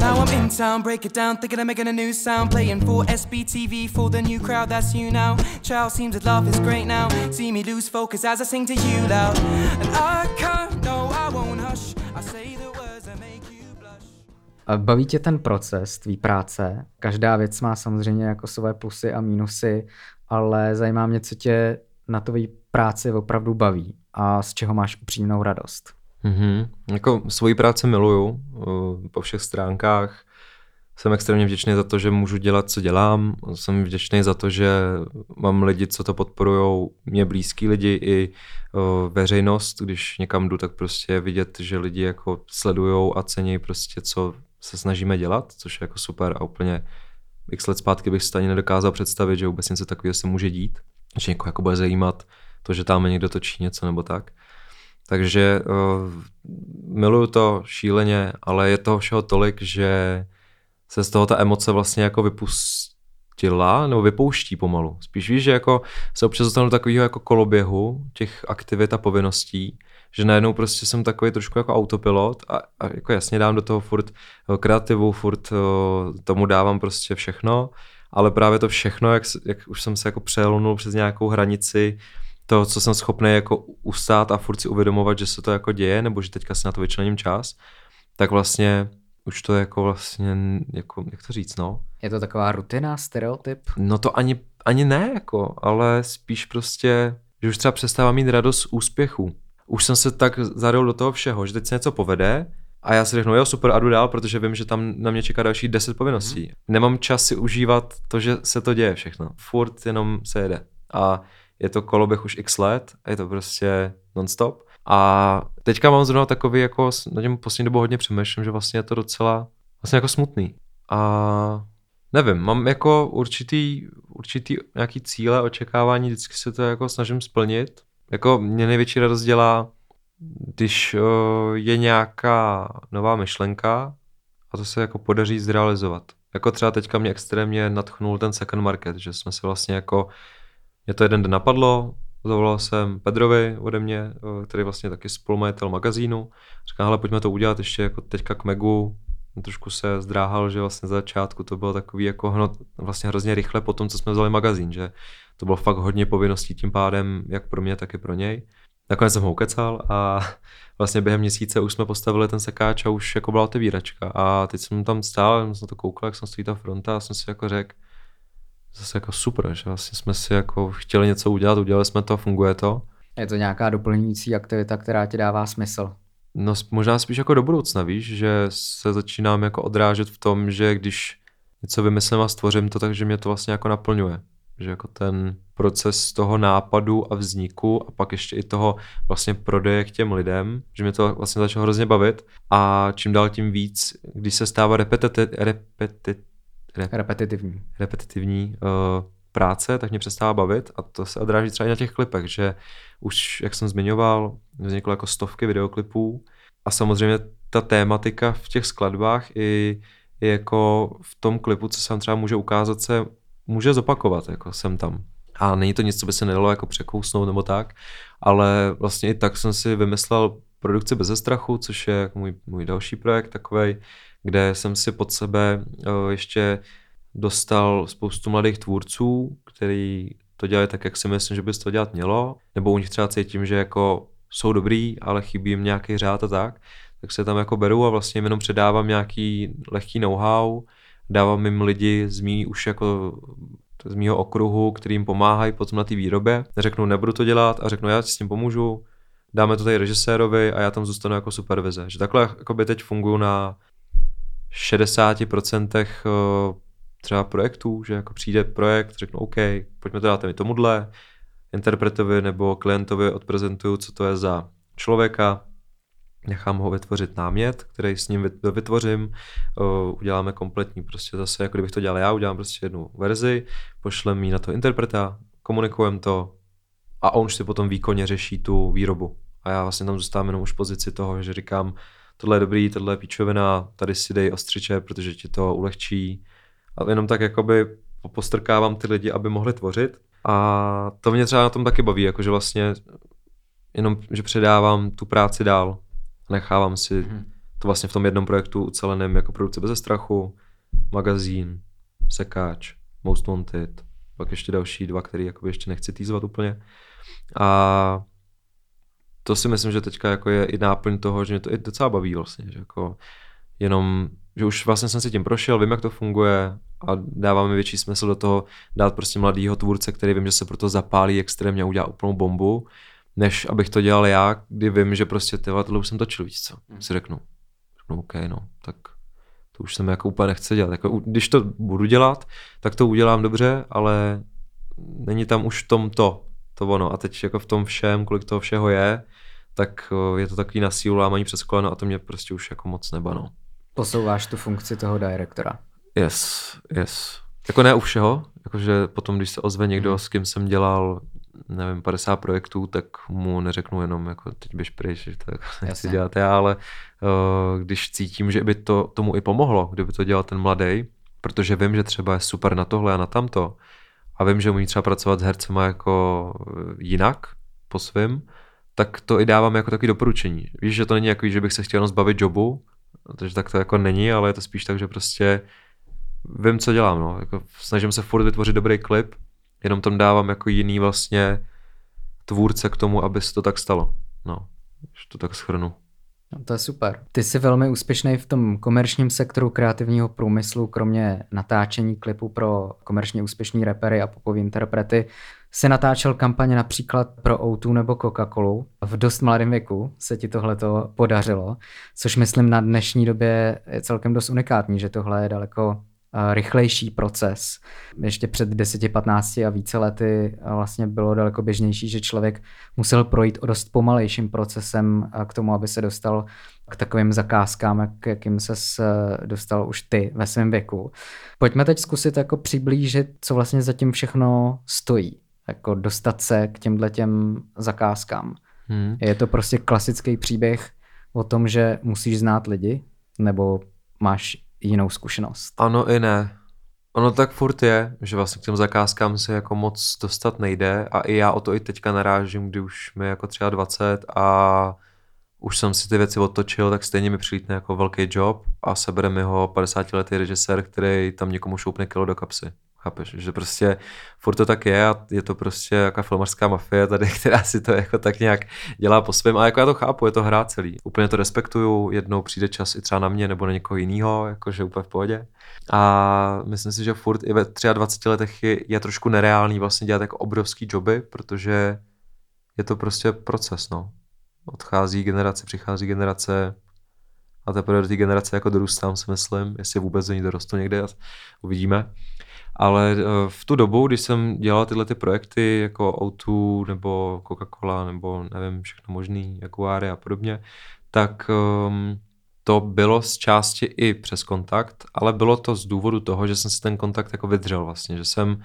Now I'm in town, break it down, thinking of making a new sound. Playing for SBTV for the new crowd, that's you now. Child seems that love is great now. See me lose focus as I sing to you loud. And I can't, no, I won't hush. I say the baví tě ten proces tvý práce? Každá věc má samozřejmě jako své plusy a mínusy ale zajímá mě, co tě na tvojí práci opravdu baví a z čeho máš upřímnou radost. Mm-hmm. Jako svoji práci miluju uh, po všech stránkách. Jsem extrémně vděčný za to, že můžu dělat, co dělám. Jsem vděčný za to, že mám lidi, co to podporují, mě blízký lidi i uh, veřejnost. Když někam jdu, tak prostě vidět, že lidi jako sledují a cení prostě, co se snažíme dělat, což je jako super a úplně x let zpátky bych si ani nedokázal představit, že vůbec něco takového se může dít, že někoho jako bude zajímat to, že tam někdo točí něco nebo tak. Takže uh, miluju to šíleně, ale je toho všeho tolik, že se z toho ta emoce vlastně jako vypustila, nebo vypouští pomalu. Spíš víš, že jako se občas dostanu takového jako koloběhu těch aktivit a povinností, že najednou prostě jsem takový trošku jako autopilot a, a jako jasně dám do toho furt eh, kreativu, furt eh, tomu dávám prostě všechno, ale právě to všechno, jak, jak už jsem se jako přelunul přes nějakou hranici to, co jsem schopný jako ustát a furt si uvědomovat, že se to jako děje, nebo že teďka si na to vyčlením čas, tak vlastně už to je jako vlastně, jako, jak to říct, no. Je to taková rutina, stereotyp? No to ani, ani ne, jako, ale spíš prostě, že už třeba přestávám mít radost z úspěchu už jsem se tak zaril do toho všeho, že teď se něco povede a já si řeknu, jo, super, a jdu dál, protože vím, že tam na mě čeká další deset povinností. Mm. Nemám čas si užívat to, že se to děje všechno. Furt jenom se jede. A je to koloběh už x let a je to prostě non-stop. A teďka mám zrovna takový, jako na něm poslední dobu hodně přemýšlím, že vlastně je to docela vlastně jako smutný. A nevím, mám jako určitý, určitý nějaký cíle, očekávání, vždycky se to jako snažím splnit, jako mě největší radost dělá, když uh, je nějaká nová myšlenka a to se jako podaří zrealizovat. Jako třeba teďka mě extrémně natchnul ten second market, že jsme se vlastně jako, mě to jeden den napadlo, zavolal jsem Pedrovi ode mě, který vlastně taky spolumajitel magazínu. Říkám, hele, pojďme to udělat ještě jako teďka k Megu. Trošku se zdráhal, že vlastně za začátku to bylo takový jako hno, vlastně hrozně rychle po tom, co jsme vzali magazín, že to bylo fakt hodně povinností tím pádem, jak pro mě, tak i pro něj. Nakonec jsem ho ukecal a <laughs> vlastně během měsíce už jsme postavili ten sekáč a už jako byla otevíračka. A teď jsem tam stál, jsem to koukal, jak jsem stojí ta fronta a jsem si jako řekl, zase jako super, že vlastně jsme si jako chtěli něco udělat, udělali jsme to, funguje to. Je to nějaká doplňující aktivita, která ti dává smysl? No možná spíš jako do budoucna, víš, že se začínám jako odrážet v tom, že když něco vymyslím a stvořím to, takže mě to vlastně jako naplňuje že jako ten proces toho nápadu a vzniku a pak ještě i toho vlastně prodeje k těm lidem, že mě to vlastně začalo hrozně bavit. A čím dál tím víc, když se stává repetiti, repeti, rep, repetitivní, repetitivní uh, práce, tak mě přestává bavit a to se odráží třeba i na těch klipech, že už, jak jsem zmiňoval, vzniklo jako stovky videoklipů a samozřejmě ta tématika v těch skladbách i, i jako v tom klipu, co se tam třeba může ukázat, se může zopakovat, jako jsem tam. A není to nic, co by se nedalo jako překousnout nebo tak, ale vlastně i tak jsem si vymyslel produkci bez strachu, což je můj, můj další projekt takový, kde jsem si pod sebe ještě dostal spoustu mladých tvůrců, který to dělají tak, jak si myslím, že by to dělat mělo, nebo u nich třeba cítím, že jako jsou dobrý, ale chybí jim nějaký řád a tak, tak se tam jako beru a vlastně jenom předávám nějaký lehký know-how, dávám jim lidi z mý už jako z mýho okruhu, kterým pomáhají potom na té výrobě. Neřeknu, nebudu to dělat a řeknu, já s tím pomůžu, dáme to tady režisérovi a já tam zůstanu jako supervize. Že takhle by teď funguji na 60% eh, třeba projektů, že jako přijde projekt, řeknu OK, pojďme to dát mi tomuhle, interpretovi nebo klientovi odprezentuju, co to je za člověka, nechám ho vytvořit námět, který s ním vytvořím, uděláme kompletní, prostě zase, jako kdybych to dělal já, udělám prostě jednu verzi, pošlem ji na to interpreta, komunikujeme to a on už si potom výkonně řeší tu výrobu. A já vlastně tam zůstávám jenom už v pozici toho, že říkám, tohle je dobrý, tohle je píčovina, tady si dej ostřiče, protože ti to ulehčí. A jenom tak jakoby postrkávám ty lidi, aby mohli tvořit. A to mě třeba na tom taky baví, jakože vlastně jenom, že předávám tu práci dál. Nechávám si hmm. to vlastně v tom jednom projektu uceleném jako produkce bez strachu, magazín, sekáč, Most Wanted, pak ještě další dva, který jakoby ještě nechci týzovat úplně. A to si myslím, že teďka jako je i náplň toho, že mě to i docela baví vlastně, že jako jenom, že už vlastně jsem si tím prošel, vím, jak to funguje a dává mi větší smysl do toho dát prostě mladýho tvůrce, který vím, že se proto zapálí extrémně a udělá úplnou bombu, než abych to dělal já, kdy vím, že prostě tyhle, tohle už jsem točil, víc co, hmm. si řeknu. Řeknu, OK, no, tak to už jsem jako úplně nechce dělat. Jako, když to budu dělat, tak to udělám dobře, ale není tam už v tom to, to ono. A teď jako v tom všem, kolik toho všeho je, tak je to takový na sílu lámaní přes koleno a to mě prostě už jako moc neba, no. Posouváš tu funkci toho direktora. Yes, yes. Jako ne u všeho, jakože potom, když se ozve někdo, hmm. s kým jsem dělal, nevím, 50 projektů, tak mu neřeknu jenom, jako teď běž pryč, že to jako nechci dělat já, ale uh, když cítím, že by to tomu i pomohlo, kdyby to dělal ten mladý, protože vím, že třeba je super na tohle a na tamto, a vím, že umí třeba pracovat s hercema jako jinak, po svým, tak to i dávám jako takový doporučení. Víš, že to není jako, že bych se chtěl jenom zbavit jobu, protože tak to jako není, ale je to spíš tak, že prostě vím, co dělám, no. Jako snažím se furt vytvořit dobrý klip, jenom tam dávám jako jiný vlastně tvůrce k tomu, aby se to tak stalo. No, že to tak schrnu. No, to je super. Ty jsi velmi úspěšný v tom komerčním sektoru kreativního průmyslu, kromě natáčení klipů pro komerčně úspěšní repery a popový interprety. Si natáčel kampaně například pro O2 nebo Coca-Colu. V dost mladém věku se ti tohle podařilo, což myslím na dnešní době je celkem dost unikátní, že tohle je daleko rychlejší proces. Ještě před 10-15 a více lety vlastně bylo daleko běžnější, že člověk musel projít o dost pomalejším procesem k tomu, aby se dostal k takovým zakázkám, k jakým se dostal už ty ve svém věku. Pojďme teď zkusit jako přiblížit, co vlastně zatím všechno stojí. Jako dostat se k těmhle těm zakázkám. Hmm. Je to prostě klasický příběh o tom, že musíš znát lidi, nebo máš jinou zkušenost. Ano i ne. Ono tak furt je, že vlastně k těm zakázkám se jako moc dostat nejde a i já o to i teďka narážím, kdy už mi jako třeba 20 a už jsem si ty věci otočil, tak stejně mi přilítne jako velký job a sebere mi ho 50 letý režisér, který tam někomu šoupne kilo do kapsy. Chápeš, že prostě furt to tak je a je to prostě jaká filmařská mafie tady, <laughs> která si to jako tak nějak dělá po svém. A jako já to chápu, je to hra celý. Úplně to respektuju, jednou přijde čas i třeba na mě nebo na někoho jiného, jakože úplně v pohodě. A myslím si, že furt i ve 23 letech je, je trošku nereálný vlastně dělat jako obrovský joby, protože je to prostě proces, no. Odchází generace, přichází generace, a teprve do té generace jako dorůstám, si myslím, jestli vůbec do ní dorostu někde, uvidíme. Ale eh, v tu dobu, když jsem dělal tyhle ty projekty jako O2 nebo Coca-Cola nebo nevím, všechno možný, Jaguary a podobně, tak um, to bylo z části i přes kontakt, ale bylo to z důvodu toho, že jsem si ten kontakt jako vydřel vlastně, že jsem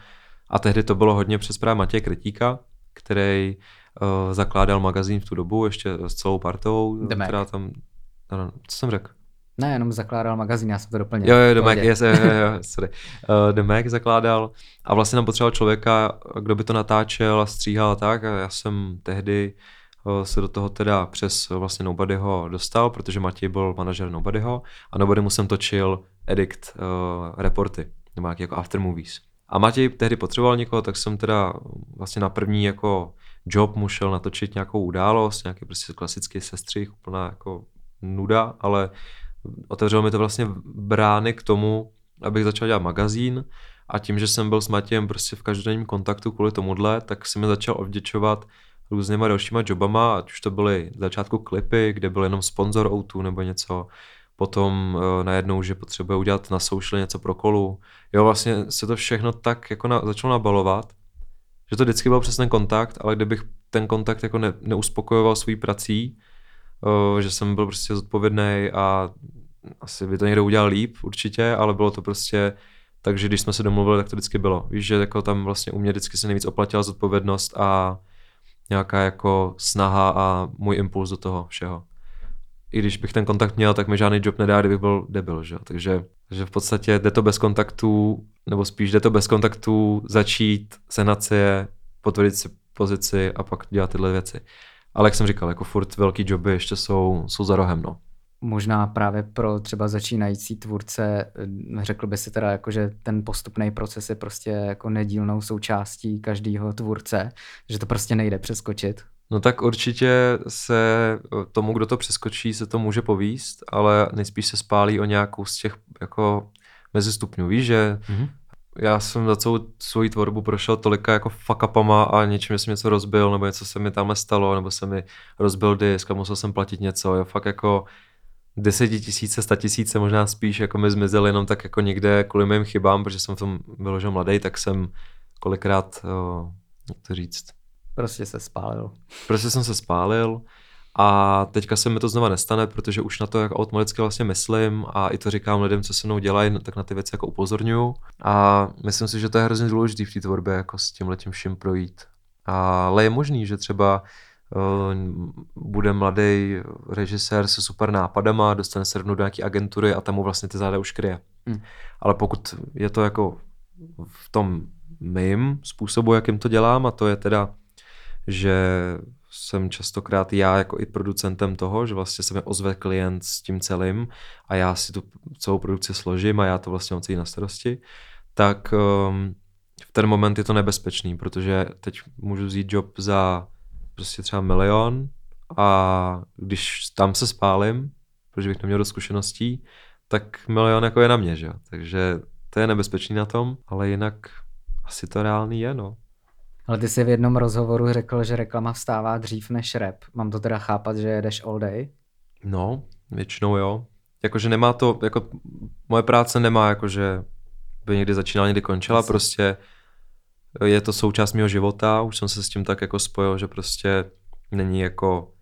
A tehdy to bylo hodně přes právě Matěje Kretíka, který uh, zakládal magazín v tu dobu ještě s celou partou, The která tam... Ano, co jsem řekl? Ne, jenom zakládal magazín, já jsem to doplnil. Jo, jo, The Mac, yes, jo, jo, <laughs> sorry. Uh, The Mac zakládal a vlastně tam potřeboval člověka, kdo by to natáčel a stříhal a tak a já jsem tehdy uh, se do toho teda přes vlastně Nobodyho dostal, protože Matěj byl manažer Nobodyho a Nobody mu jsem točil Edict uh, reporty, nebo nějaký jako after movies. A Matěj tehdy potřeboval někoho, tak jsem teda vlastně na první jako job mu šel natočit nějakou událost, nějaký prostě klasický sestřih, úplná jako nuda, ale otevřelo mi to vlastně brány k tomu, abych začal dělat magazín a tím, že jsem byl s Matějem prostě v každodenním kontaktu kvůli tomuhle, tak si mi začal odděčovat různýma dalšíma jobama, ať už to byly v začátku klipy, kde byl jenom sponzor O2 nebo něco, potom uh, najednou, že potřebuje udělat na social něco pro kolu. Jo, vlastně se to všechno tak jako na, začalo nabalovat, že to vždycky byl přes ten kontakt, ale kdybych ten kontakt jako ne, neuspokojoval svou prací, že jsem byl prostě zodpovědný a asi by to někdo udělal líp určitě, ale bylo to prostě takže když jsme se domluvili, tak to vždycky bylo. Víš, že jako tam vlastně u mě vždycky se nejvíc oplatila zodpovědnost a nějaká jako snaha a můj impuls do toho všeho. I když bych ten kontakt měl, tak mi žádný job nedá, kdybych byl debil, že? Takže, takže v podstatě jde to bez kontaktu, nebo spíš jde to bez kontaktu začít, sehnat si je, potvrdit si pozici a pak dělat tyhle věci. Ale jak jsem říkal, jako furt velký joby ještě jsou, jsou za rohem, no možná právě pro třeba začínající tvůrce, eh, řekl by si teda jako, že ten postupný proces je prostě jako nedílnou součástí každého tvůrce, že to prostě nejde přeskočit. No tak určitě se tomu, kdo to přeskočí, se to může povíst, ale nejspíš se spálí o nějakou z těch jako mezistupňů. Víš, že mm-hmm. Já jsem za celou svoji tvorbu prošel tolika jako fuck upama a něčím, jsem něco rozbil, nebo něco se mi tam stalo, nebo se mi rozbil disk a musel jsem platit něco. Jo, fakt jako desetitisíce, statisíce, možná spíš jako mi zmizel jenom tak jako někde kvůli mým chybám, protože jsem v tom vyložil mladý, tak jsem kolikrát, o, jak to říct. Prostě se spálil. Prostě jsem se spálil a teďka se mi to znova nestane, protože už na to jako automaticky vlastně myslím a i to říkám lidem, co se mnou dělají, tak na ty věci jako upozorňuju a myslím si, že to je hrozně důležité v té tvorbě jako s tím letím vším projít. Ale je možný, že třeba Eh, bude mladý režisér se super nápadama, dostane se rovnou do nějaké agentury a tam mu vlastně ty záda už kryje. Hmm. Ale pokud je to jako v tom mým způsobu, jakým to dělám, a to je teda, že jsem častokrát já jako i producentem toho, že vlastně se mi ozve klient s tím celým a já si tu celou produkci složím a já to vlastně mám celý na starosti, tak um, v ten moment je to nebezpečný, protože teď můžu vzít job za prostě třeba milion a když tam se spálím, protože bych neměl do zkušeností, tak milion jako je na mě, že Takže to je nebezpečný na tom, ale jinak asi to reálný je, no. Ale ty jsi v jednom rozhovoru řekl, že reklama vstává dřív než rap. Mám to teda chápat, že jedeš all day? No, většinou jo. Jakože nemá to, jako moje práce nemá, jakože by někdy začínala, někdy končila, Asi. prostě je to součást mého života, už jsem se s tím tak jako spojil, že prostě není jako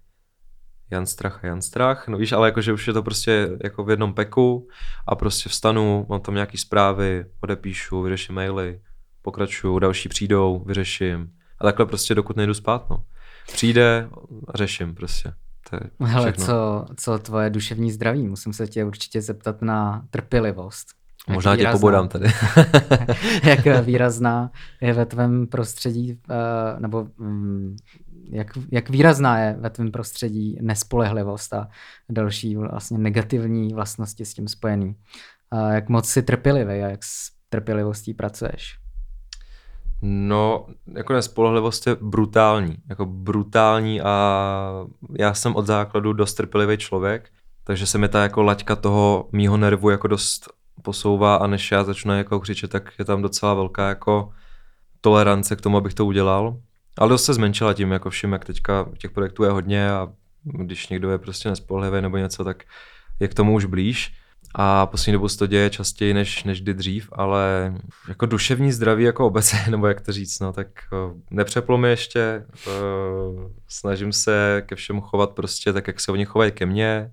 Jan Strach a Jan Strach, no víš, ale jakože už je to prostě jako v jednom peku a prostě vstanu, mám tam nějaký zprávy, odepíšu, vyřeším maily, pokračuju, další přijdou, vyřeším a takhle prostě dokud nejdu spát, no. Přijde a řeším prostě. To je Hele, co, co tvoje duševní zdraví? Musím se tě určitě zeptat na trpělivost. Možná tě pobodám tady. <laughs> jak <laughs> výrazná je ve tvém prostředí, eh, nebo mm, jak, jak výrazná je ve tvém prostředí nespolehlivost a další vlastně negativní vlastnosti s tím spojený. A jak moc si trpělivý a jak s trpělivostí pracuješ? No, jako nespolehlivost je brutální. Jako brutální a já jsem od základu dost trpělivý člověk, takže se mi ta jako laťka toho mýho nervu jako dost posouvá a než já začnu jako křičet, tak je tam docela velká jako tolerance k tomu, abych to udělal. Ale dost se zmenšila tím, jako všim, jak teďka těch projektů je hodně a když někdo je prostě nespolehlivý nebo něco, tak je k tomu už blíž. A poslední dobu se to děje častěji než, než kdy dřív, ale jako duševní zdraví jako obecně, <laughs> nebo jak to říct, no, tak nepřeplo mi ještě, snažím se ke všemu chovat prostě tak, jak se oni chovají ke mně,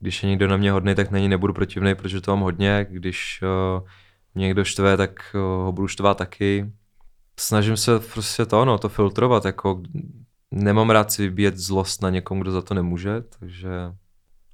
když je někdo na mě hodný, tak na ní nebudu protivný, protože to mám hodně. Když uh, mě někdo štve, tak ho budu štvát taky. snažím se prostě to, no, to filtrovat, jako nemám rád si vybíjet zlost na někom, kdo za to nemůže, takže...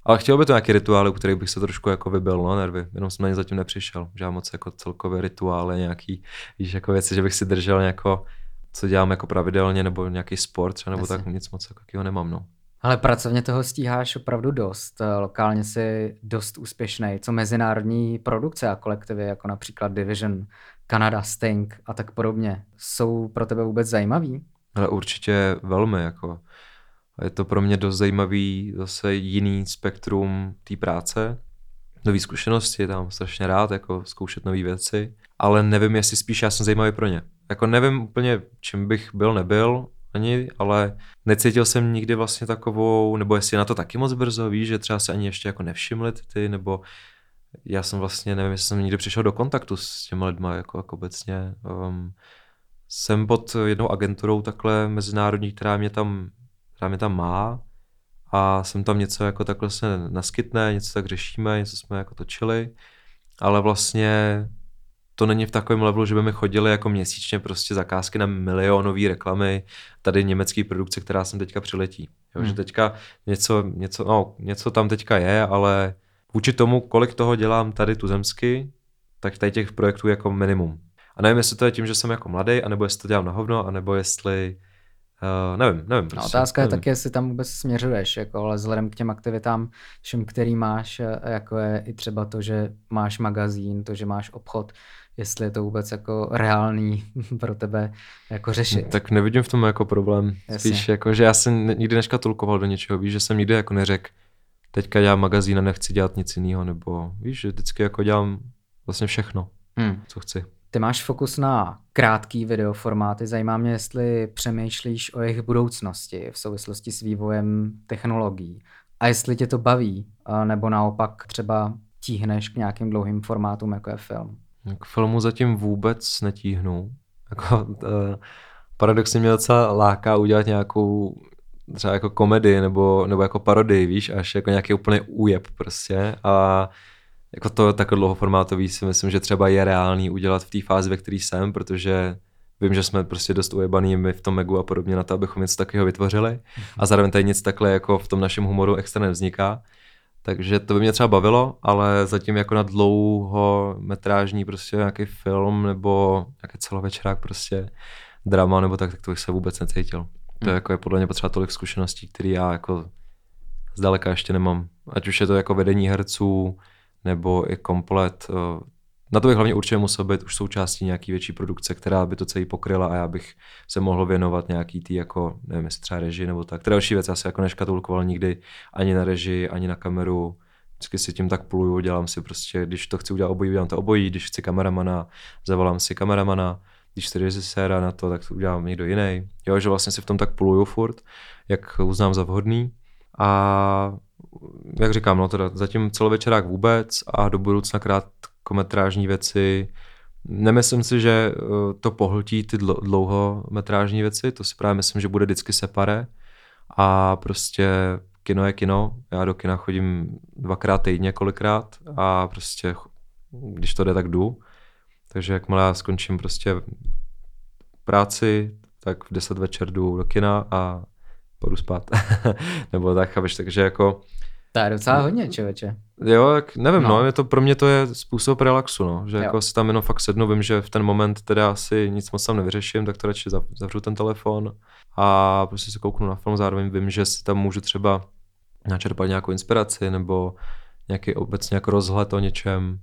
Ale chtěl by to nějaký rituál, u kterých bych se trošku jako vybil na nervy, jenom jsem na ně zatím nepřišel. Žádám moc jako celkové rituály, nějaký, víš, jako věci, že bych si držel jako, co dělám jako pravidelně, nebo nějaký sport třeba, nebo Jasně. tak nic moc jako nemám, no. Ale pracovně toho stíháš opravdu dost. Lokálně si dost úspěšný. Co mezinárodní produkce a kolektivy, jako například Division, Canada, Sting a tak podobně, jsou pro tebe vůbec zajímavý? Ale určitě velmi. Jako. Je to pro mě dost zajímavý zase jiný spektrum té práce, nové zkušenosti, tam strašně rád jako zkoušet nové věci, ale nevím, jestli spíš já jsem zajímavý pro ně. Jako nevím úplně, čím bych byl, nebyl, ani, ale necítil jsem nikdy vlastně takovou, nebo jestli na to taky moc brzo, víš, že třeba se ani ještě jako nevšimli ty, nebo já jsem vlastně, nevím, jestli jsem nikdy přišel do kontaktu s těma lidma, jako, jako obecně. Um, jsem pod jednou agenturou takhle mezinárodní, která mě tam, která mě tam má a jsem tam něco jako takhle se naskytne, něco tak řešíme, něco jsme jako točili, ale vlastně to není v takovém levelu, že by mi chodili jako měsíčně prostě zakázky na milionové reklamy tady německé produkce, která sem teďka přiletí. Jo, hmm. Že teďka něco, něco, no, něco tam teďka je, ale vůči tomu, kolik toho dělám tady tuzemsky, tak tady těch projektů jako minimum. A nevím, jestli to je tím, že jsem jako mladý, anebo jestli to dělám na hovno, anebo jestli Uh, nevím, nevím. No, prostě, no, otázka nevím. je taky, jestli tam vůbec směřuješ, jako, ale vzhledem k těm aktivitám, všem, který máš, eh, jako je i třeba to, že máš magazín, to, že máš obchod, jestli je to vůbec jako reálný <laughs> pro tebe jako řešit. Tak nevidím v tom jako problém. Jasně. Spíš jako, že já jsem nikdy neškatulkoval do něčeho, víš, že jsem nikdy jako neřekl, teďka dělám magazín a nechci dělat nic jiného, nebo víš, že vždycky jako dělám vlastně všechno, hmm. co chci. Ty máš fokus na krátký videoformáty. Zajímá mě, jestli přemýšlíš o jejich budoucnosti v souvislosti s vývojem technologií. A jestli tě to baví, nebo naopak třeba tíhneš k nějakým dlouhým formátům, jako je film. K filmu zatím vůbec netíhnu. Jako, uh, paradoxně mě docela láká udělat nějakou třeba jako komedii nebo, nebo jako parodii, víš, až jako nějaký úplně újeb prostě a jako to takhle dlouhoformátový si myslím, že třeba je reálný udělat v té fázi, ve které jsem, protože vím, že jsme prostě dost ujebaný my v tom Megu a podobně na to, abychom něco takového vytvořili a zároveň tady nic takhle jako v tom našem humoru extra nevzniká. Takže to by mě třeba bavilo, ale zatím jako na dlouhometrážní prostě nějaký film nebo nějaký celovečerák prostě drama nebo tak, tak to bych se vůbec necítil. To je, hmm. jako je podle mě potřeba tolik zkušeností, které já jako zdaleka ještě nemám. Ať už je to jako vedení herců, nebo i komplet. Eh, na to bych hlavně určitě musel být už součástí nějaký větší produkce, která by to celý pokryla a já bych se mohl věnovat nějaký tý jako, nevím, jestli třeba režii nebo tak. To další věc, já se jako neškatulkoval nikdy ani na režii, ani na kameru. Vždycky si tím tak pluju, dělám si prostě, když to chci udělat obojí, udělám to obojí, když chci kameramana, zavolám si kameramana, když chci režiséra na to, tak to udělám někdo jiný. Jo, že vlastně si v tom tak pluju furt, jak uznám za vhodný. A jak říkám, no teda zatím celovečerák vůbec a do budoucna krátkometrážní věci. Nemyslím si, že eh, to pohltí ty dlouhometrážní věci, to si právě myslím, že bude vždycky separe a prostě kino je kino, já do kina chodím dvakrát týdně kolikrát a prostě když to jde, tak jdu. Takže jakmile já skončím prostě práci, tak v 10 večer jdu do kina a půjdu spát. <laughs> Nebo tak, chápeš, takže jako... To je docela hodně, člověče. Jo, tak nevím, no. no, je to, pro mě to je způsob relaxu, no, že jo. jako si tam jenom fakt sednu, vím, že v ten moment teda asi nic moc tam nevyřeším, tak to radši zavřu ten telefon a prostě se kouknu na film, zároveň vím, že si tam můžu třeba načerpat nějakou inspiraci nebo nějaký obecně jako rozhled o něčem,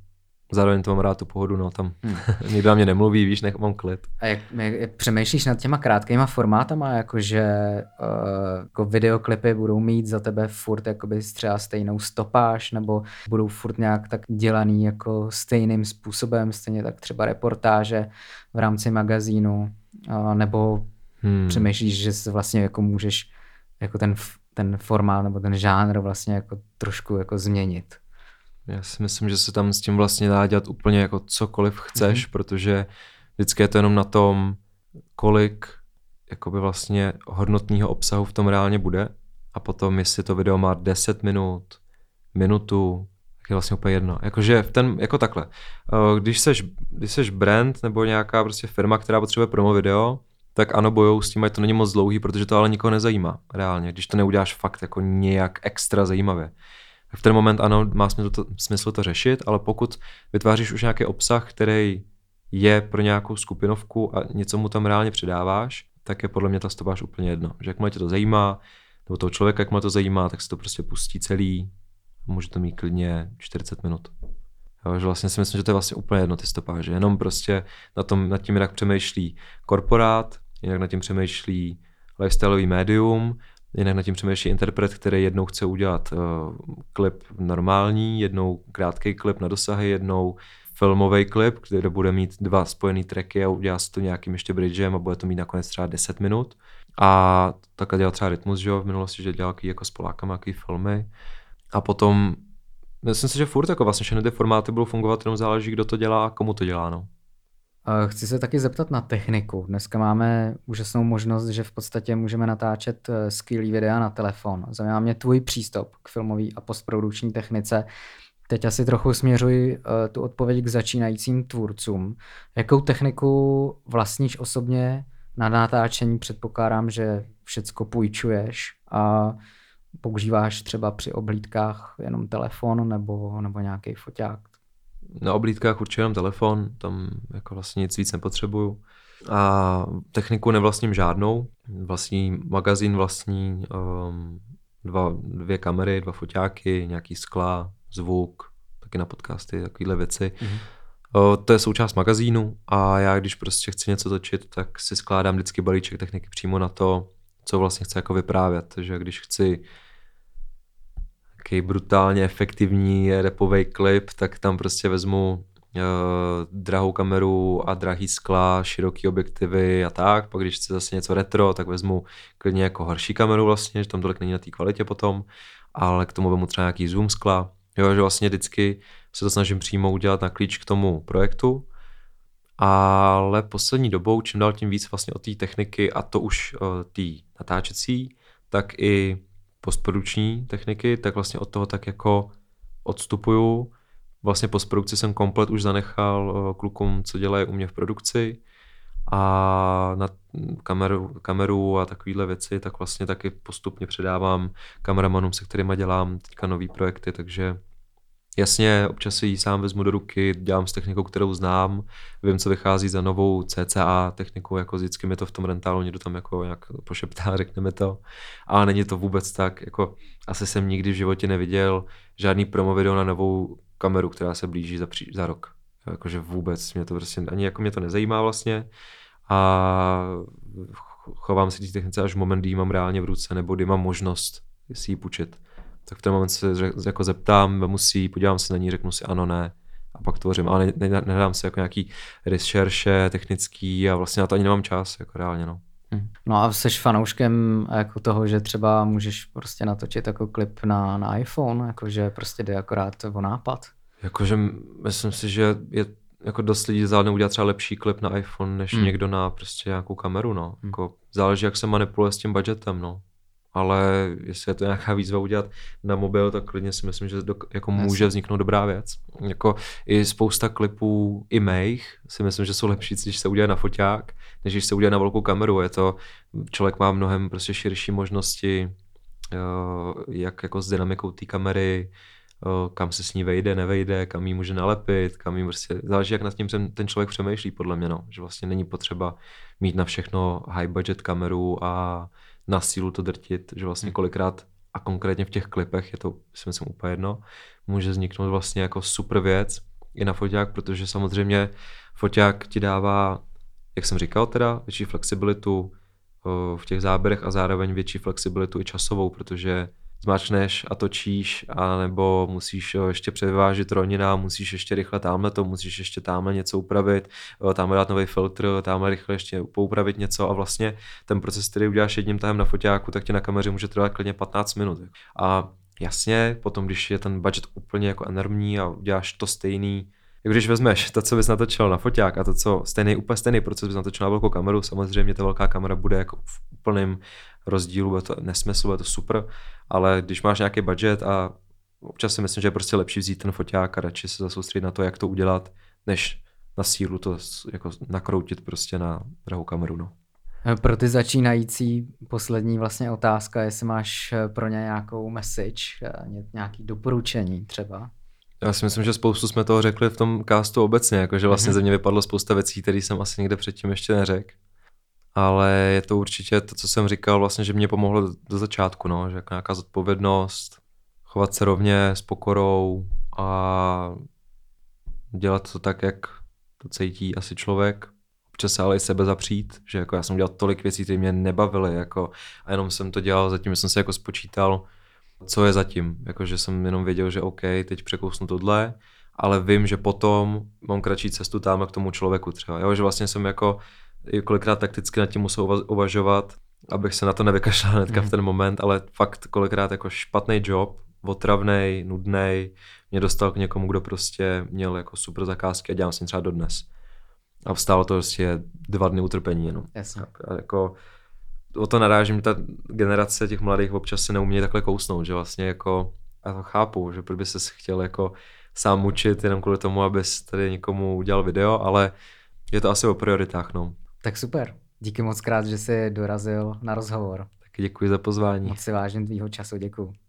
zároveň to mám rád tu pohodu, no tam hmm. <laughs> nikdo na mě nemluví, víš, nech mám klid. A jak, jak přemýšlíš nad těma krátkýma formátama, jakože uh, jako videoklipy budou mít za tebe furt jakoby třeba stejnou stopáž, nebo budou furt nějak tak dělaný jako stejným způsobem, stejně tak třeba reportáže v rámci magazínu, uh, nebo hmm. přemýšlíš, že se vlastně jako můžeš jako ten, ten formát nebo ten žánr vlastně jako trošku jako změnit. Já si myslím, že se tam s tím vlastně dá dělat úplně jako cokoliv chceš, mm-hmm. protože vždycky je to jenom na tom, kolik jakoby vlastně hodnotního obsahu v tom reálně bude a potom, jestli to video má 10 minut, minutu, tak je vlastně úplně jedno. Jakože v ten, jako takhle, eh, když seš, když seš brand nebo nějaká prostě firma, která potřebuje promo video, tak ano, bojou s tím, ať to není moc dlouhý, protože to ale nikoho nezajímá reálně, když to neuděláš fakt jako nějak extra zajímavě. V ten moment ano, má smysl to, smysl to řešit, ale pokud vytváříš už nějaký obsah, který je pro nějakou skupinovku a něco mu tam reálně přidáváš, tak je podle mě ta stopáž úplně jedno. Že jakmile tě to zajímá, nebo toho člověka, jakmile to zajímá, tak se to prostě pustí celý a může to mít klidně 40 minut. Jo, že vlastně si myslím, že to je vlastně úplně jedno ty stopáže. Jenom prostě na tom, nad tím, jak přemýšlí korporát, jinak nad tím přemýšlí lifestyleový médium, jinak nad tím přemýšlí interpret, který jednou chce udělat uh, klip normální, jednou krátký klip na dosahy, jednou filmový klip, kde bude mít dva spojený tracky a udělá se to nějakým ještě bridgem a bude to mít nakonec třeba 10 minut. A takhle dělal třeba Rytmus, že jo, v minulosti, že dělal jako s Polákama, jaký filmy. A potom, myslím si, že furt jako vlastně všechny ty formáty budou fungovat, jenom záleží, kdo to dělá a komu to dělá, no. Chci se taky zeptat na techniku. Dneska máme úžasnou možnost, že v podstatě můžeme natáčet eh, skvělý videa na telefon. Zajímá mě tvůj přístup k filmové a postprodukční technice. Teď asi trochu směřuji uh, tu odpověď k začínajícím tvůrcům. Jakou techniku vlastníš osobně na natáčení? Předpokládám, že všecko půjčuješ a používáš třeba při oblídkách jenom telefon nebo, nebo nějaký foťák? Na oblídkách určitě jenom telefon, tam jako vlastně nic víc nepotřebuju. A techniku nevlastním žádnou. Vlastní magazín, vlastní um, dva, dvě kamery, dva foťáky, nějaký skla, zvuk, taky na podcasty, takovéhle věci. Mm-hmm. O, to je součást magazínu a já když prostě chci něco točit, tak si skládám vždycky balíček techniky přímo na to, co vlastně chci jako vyprávět. Takže když chci takový brutálně efektivní repový klip, tak tam prostě vezmu uh, drahou kameru a drahý skla, široký objektivy a tak. Pak když chci zase něco retro, tak vezmu klidně jako horší kameru vlastně, že tam tolik není na té kvalitě potom, ale k tomu vezmu třeba nějaký zoom skla. Jo, že vlastně vždycky se to snažím přímo udělat na klíč k tomu projektu, ale poslední dobou, čím dál tím víc vlastně od té techniky a to už uh, té natáčecí, tak i postproduční techniky, tak vlastně od toho tak jako odstupuju. Vlastně postprodukci jsem komplet už zanechal uh, klukům, co dělají u mě v produkci a na kameru, kameru a takovéhle věci, tak vlastně taky postupně předávám kameramanům, se kterými dělám teďka nový projekty, takže Jasně, občas si ji sám vezmu do ruky, dělám s technikou, kterou znám, vím, co vychází za novou CCA techniku, jako vždycky mi to v tom rentálu někdo tam jako nějak pošeptá, <laughs> řekneme to. Ale není to vůbec tak, jako asi jsem nikdy v životě neviděl žádný promo video na novou kameru, která se blíží za, pří, za rok. Jakože vůbec, mě to prostě, ani jako mě to nezajímá vlastně a chovám se k technice až v moment, kdy mám reálně v ruce, nebo kdy mám možnost si ji půjčit tak v ten moment se jako zeptám, vemu si podívám se na ní, řeknu si ano, ne a pak tvořím, ale ne, ne, nehledám si jako nějaký rešerše technický a vlastně na to ani nemám čas, jako reálně, no. Hm. No a jsi fanouškem jako toho, že třeba můžeš prostě natočit jako klip na, na iPhone, jakože prostě jde akorát o nápad? Jakože myslím si, že je jako dost lidí zvládne udělat třeba lepší klip na iPhone, než hmm. někdo na prostě nějakou kameru, no. Hmm. Jako záleží, jak se manipuluje s tím budgetem, no ale jestli je to nějaká výzva udělat na mobil, tak klidně si myslím, že do, jako může vzniknout dobrá věc. Jako i spousta klipů i mých si myslím, že jsou lepší, když se udělá na foťák, než když se udělá na velkou kameru. Je to, člověk má mnohem prostě širší možnosti, eh, jak jako s dynamikou té kamery, eh, kam se s ní vejde, nevejde, kam ji může nalepit, kam jí prostě, záleží, jak nad tím ten člověk přemýšlí, podle mě, no. že vlastně není potřeba mít na všechno high budget kameru a na sílu to drtit, že vlastně hmm. kolikrát a konkrétně v těch klipech je to, si myslím, úplně jedno, může vzniknout vlastně jako super věc i na foťák, protože samozřejmě foťák ti dává, jak jsem říkal teda, větší flexibilitu v těch záběrech a zároveň větší flexibilitu i časovou, protože zmáčneš a točíš, a nebo musíš ještě převážit ronina, musíš ještě rychle tamhle to, musíš ještě tamhle něco upravit, tamhle dát nový filtr, tamhle rychle ještě poupravit něco a vlastně ten proces, který uděláš jedním tahem na foťáku, tak ti na kameře může trvat klidně 15 minut. A jasně, potom, když je ten budget úplně jako enormní a uděláš to stejný, když vezmeš to, co bys natočil na foťák a to, co stejný, úplně stejný proces bys natočil na velkou kameru, samozřejmě ta velká kamera bude jako v úplném rozdílu, bude to nesmysl, bude to super, ale když máš nějaký budget a občas si myslím, že je prostě lepší vzít ten foťák a radši se zasoustředit na to, jak to udělat, než na sílu to jako nakroutit prostě na drahou kameru. No. Pro ty začínající poslední vlastně otázka, jestli máš pro ně nějakou message, nějaký doporučení třeba. Já si myslím, že spoustu jsme toho řekli v tom castu obecně, jako že vlastně mm-hmm. ze mě vypadlo spousta věcí, které jsem asi někde předtím ještě neřekl. Ale je to určitě to, co jsem říkal, vlastně, že mě pomohlo do, do začátku, no, že jako nějaká zodpovědnost, chovat se rovně s pokorou a dělat to tak, jak to cítí asi člověk. Občas se ale i sebe zapřít, že jako já jsem dělal tolik věcí, které mě nebavily, jako a jenom jsem to dělal, zatím jsem se jako spočítal, co je zatím. Jakože jsem jenom věděl, že OK, teď překousnu tohle, ale vím, že potom mám kratší cestu tam k tomu člověku třeba. Jo, že vlastně jsem jako kolikrát takticky nad tím musel uvažovat, abych se na to nevykašlal hnedka mm. v ten moment, ale fakt kolikrát jako špatný job, otravný, nudný, mě dostal k někomu, kdo prostě měl jako super zakázky a dělám s ním třeba dodnes. A vstálo to prostě dva dny utrpení jenom. Jasně. A jako, o to narážím, ta generace těch mladých občas se neumí takhle kousnout, že vlastně jako, já to chápu, že proč by se chtěl jako sám učit jenom kvůli tomu, abys tady někomu udělal video, ale je to asi o prioritách, no. Tak super. Díky moc krát, že jsi dorazil na rozhovor. Taky děkuji za pozvání. Moc si vážím tvýho času, děkuji.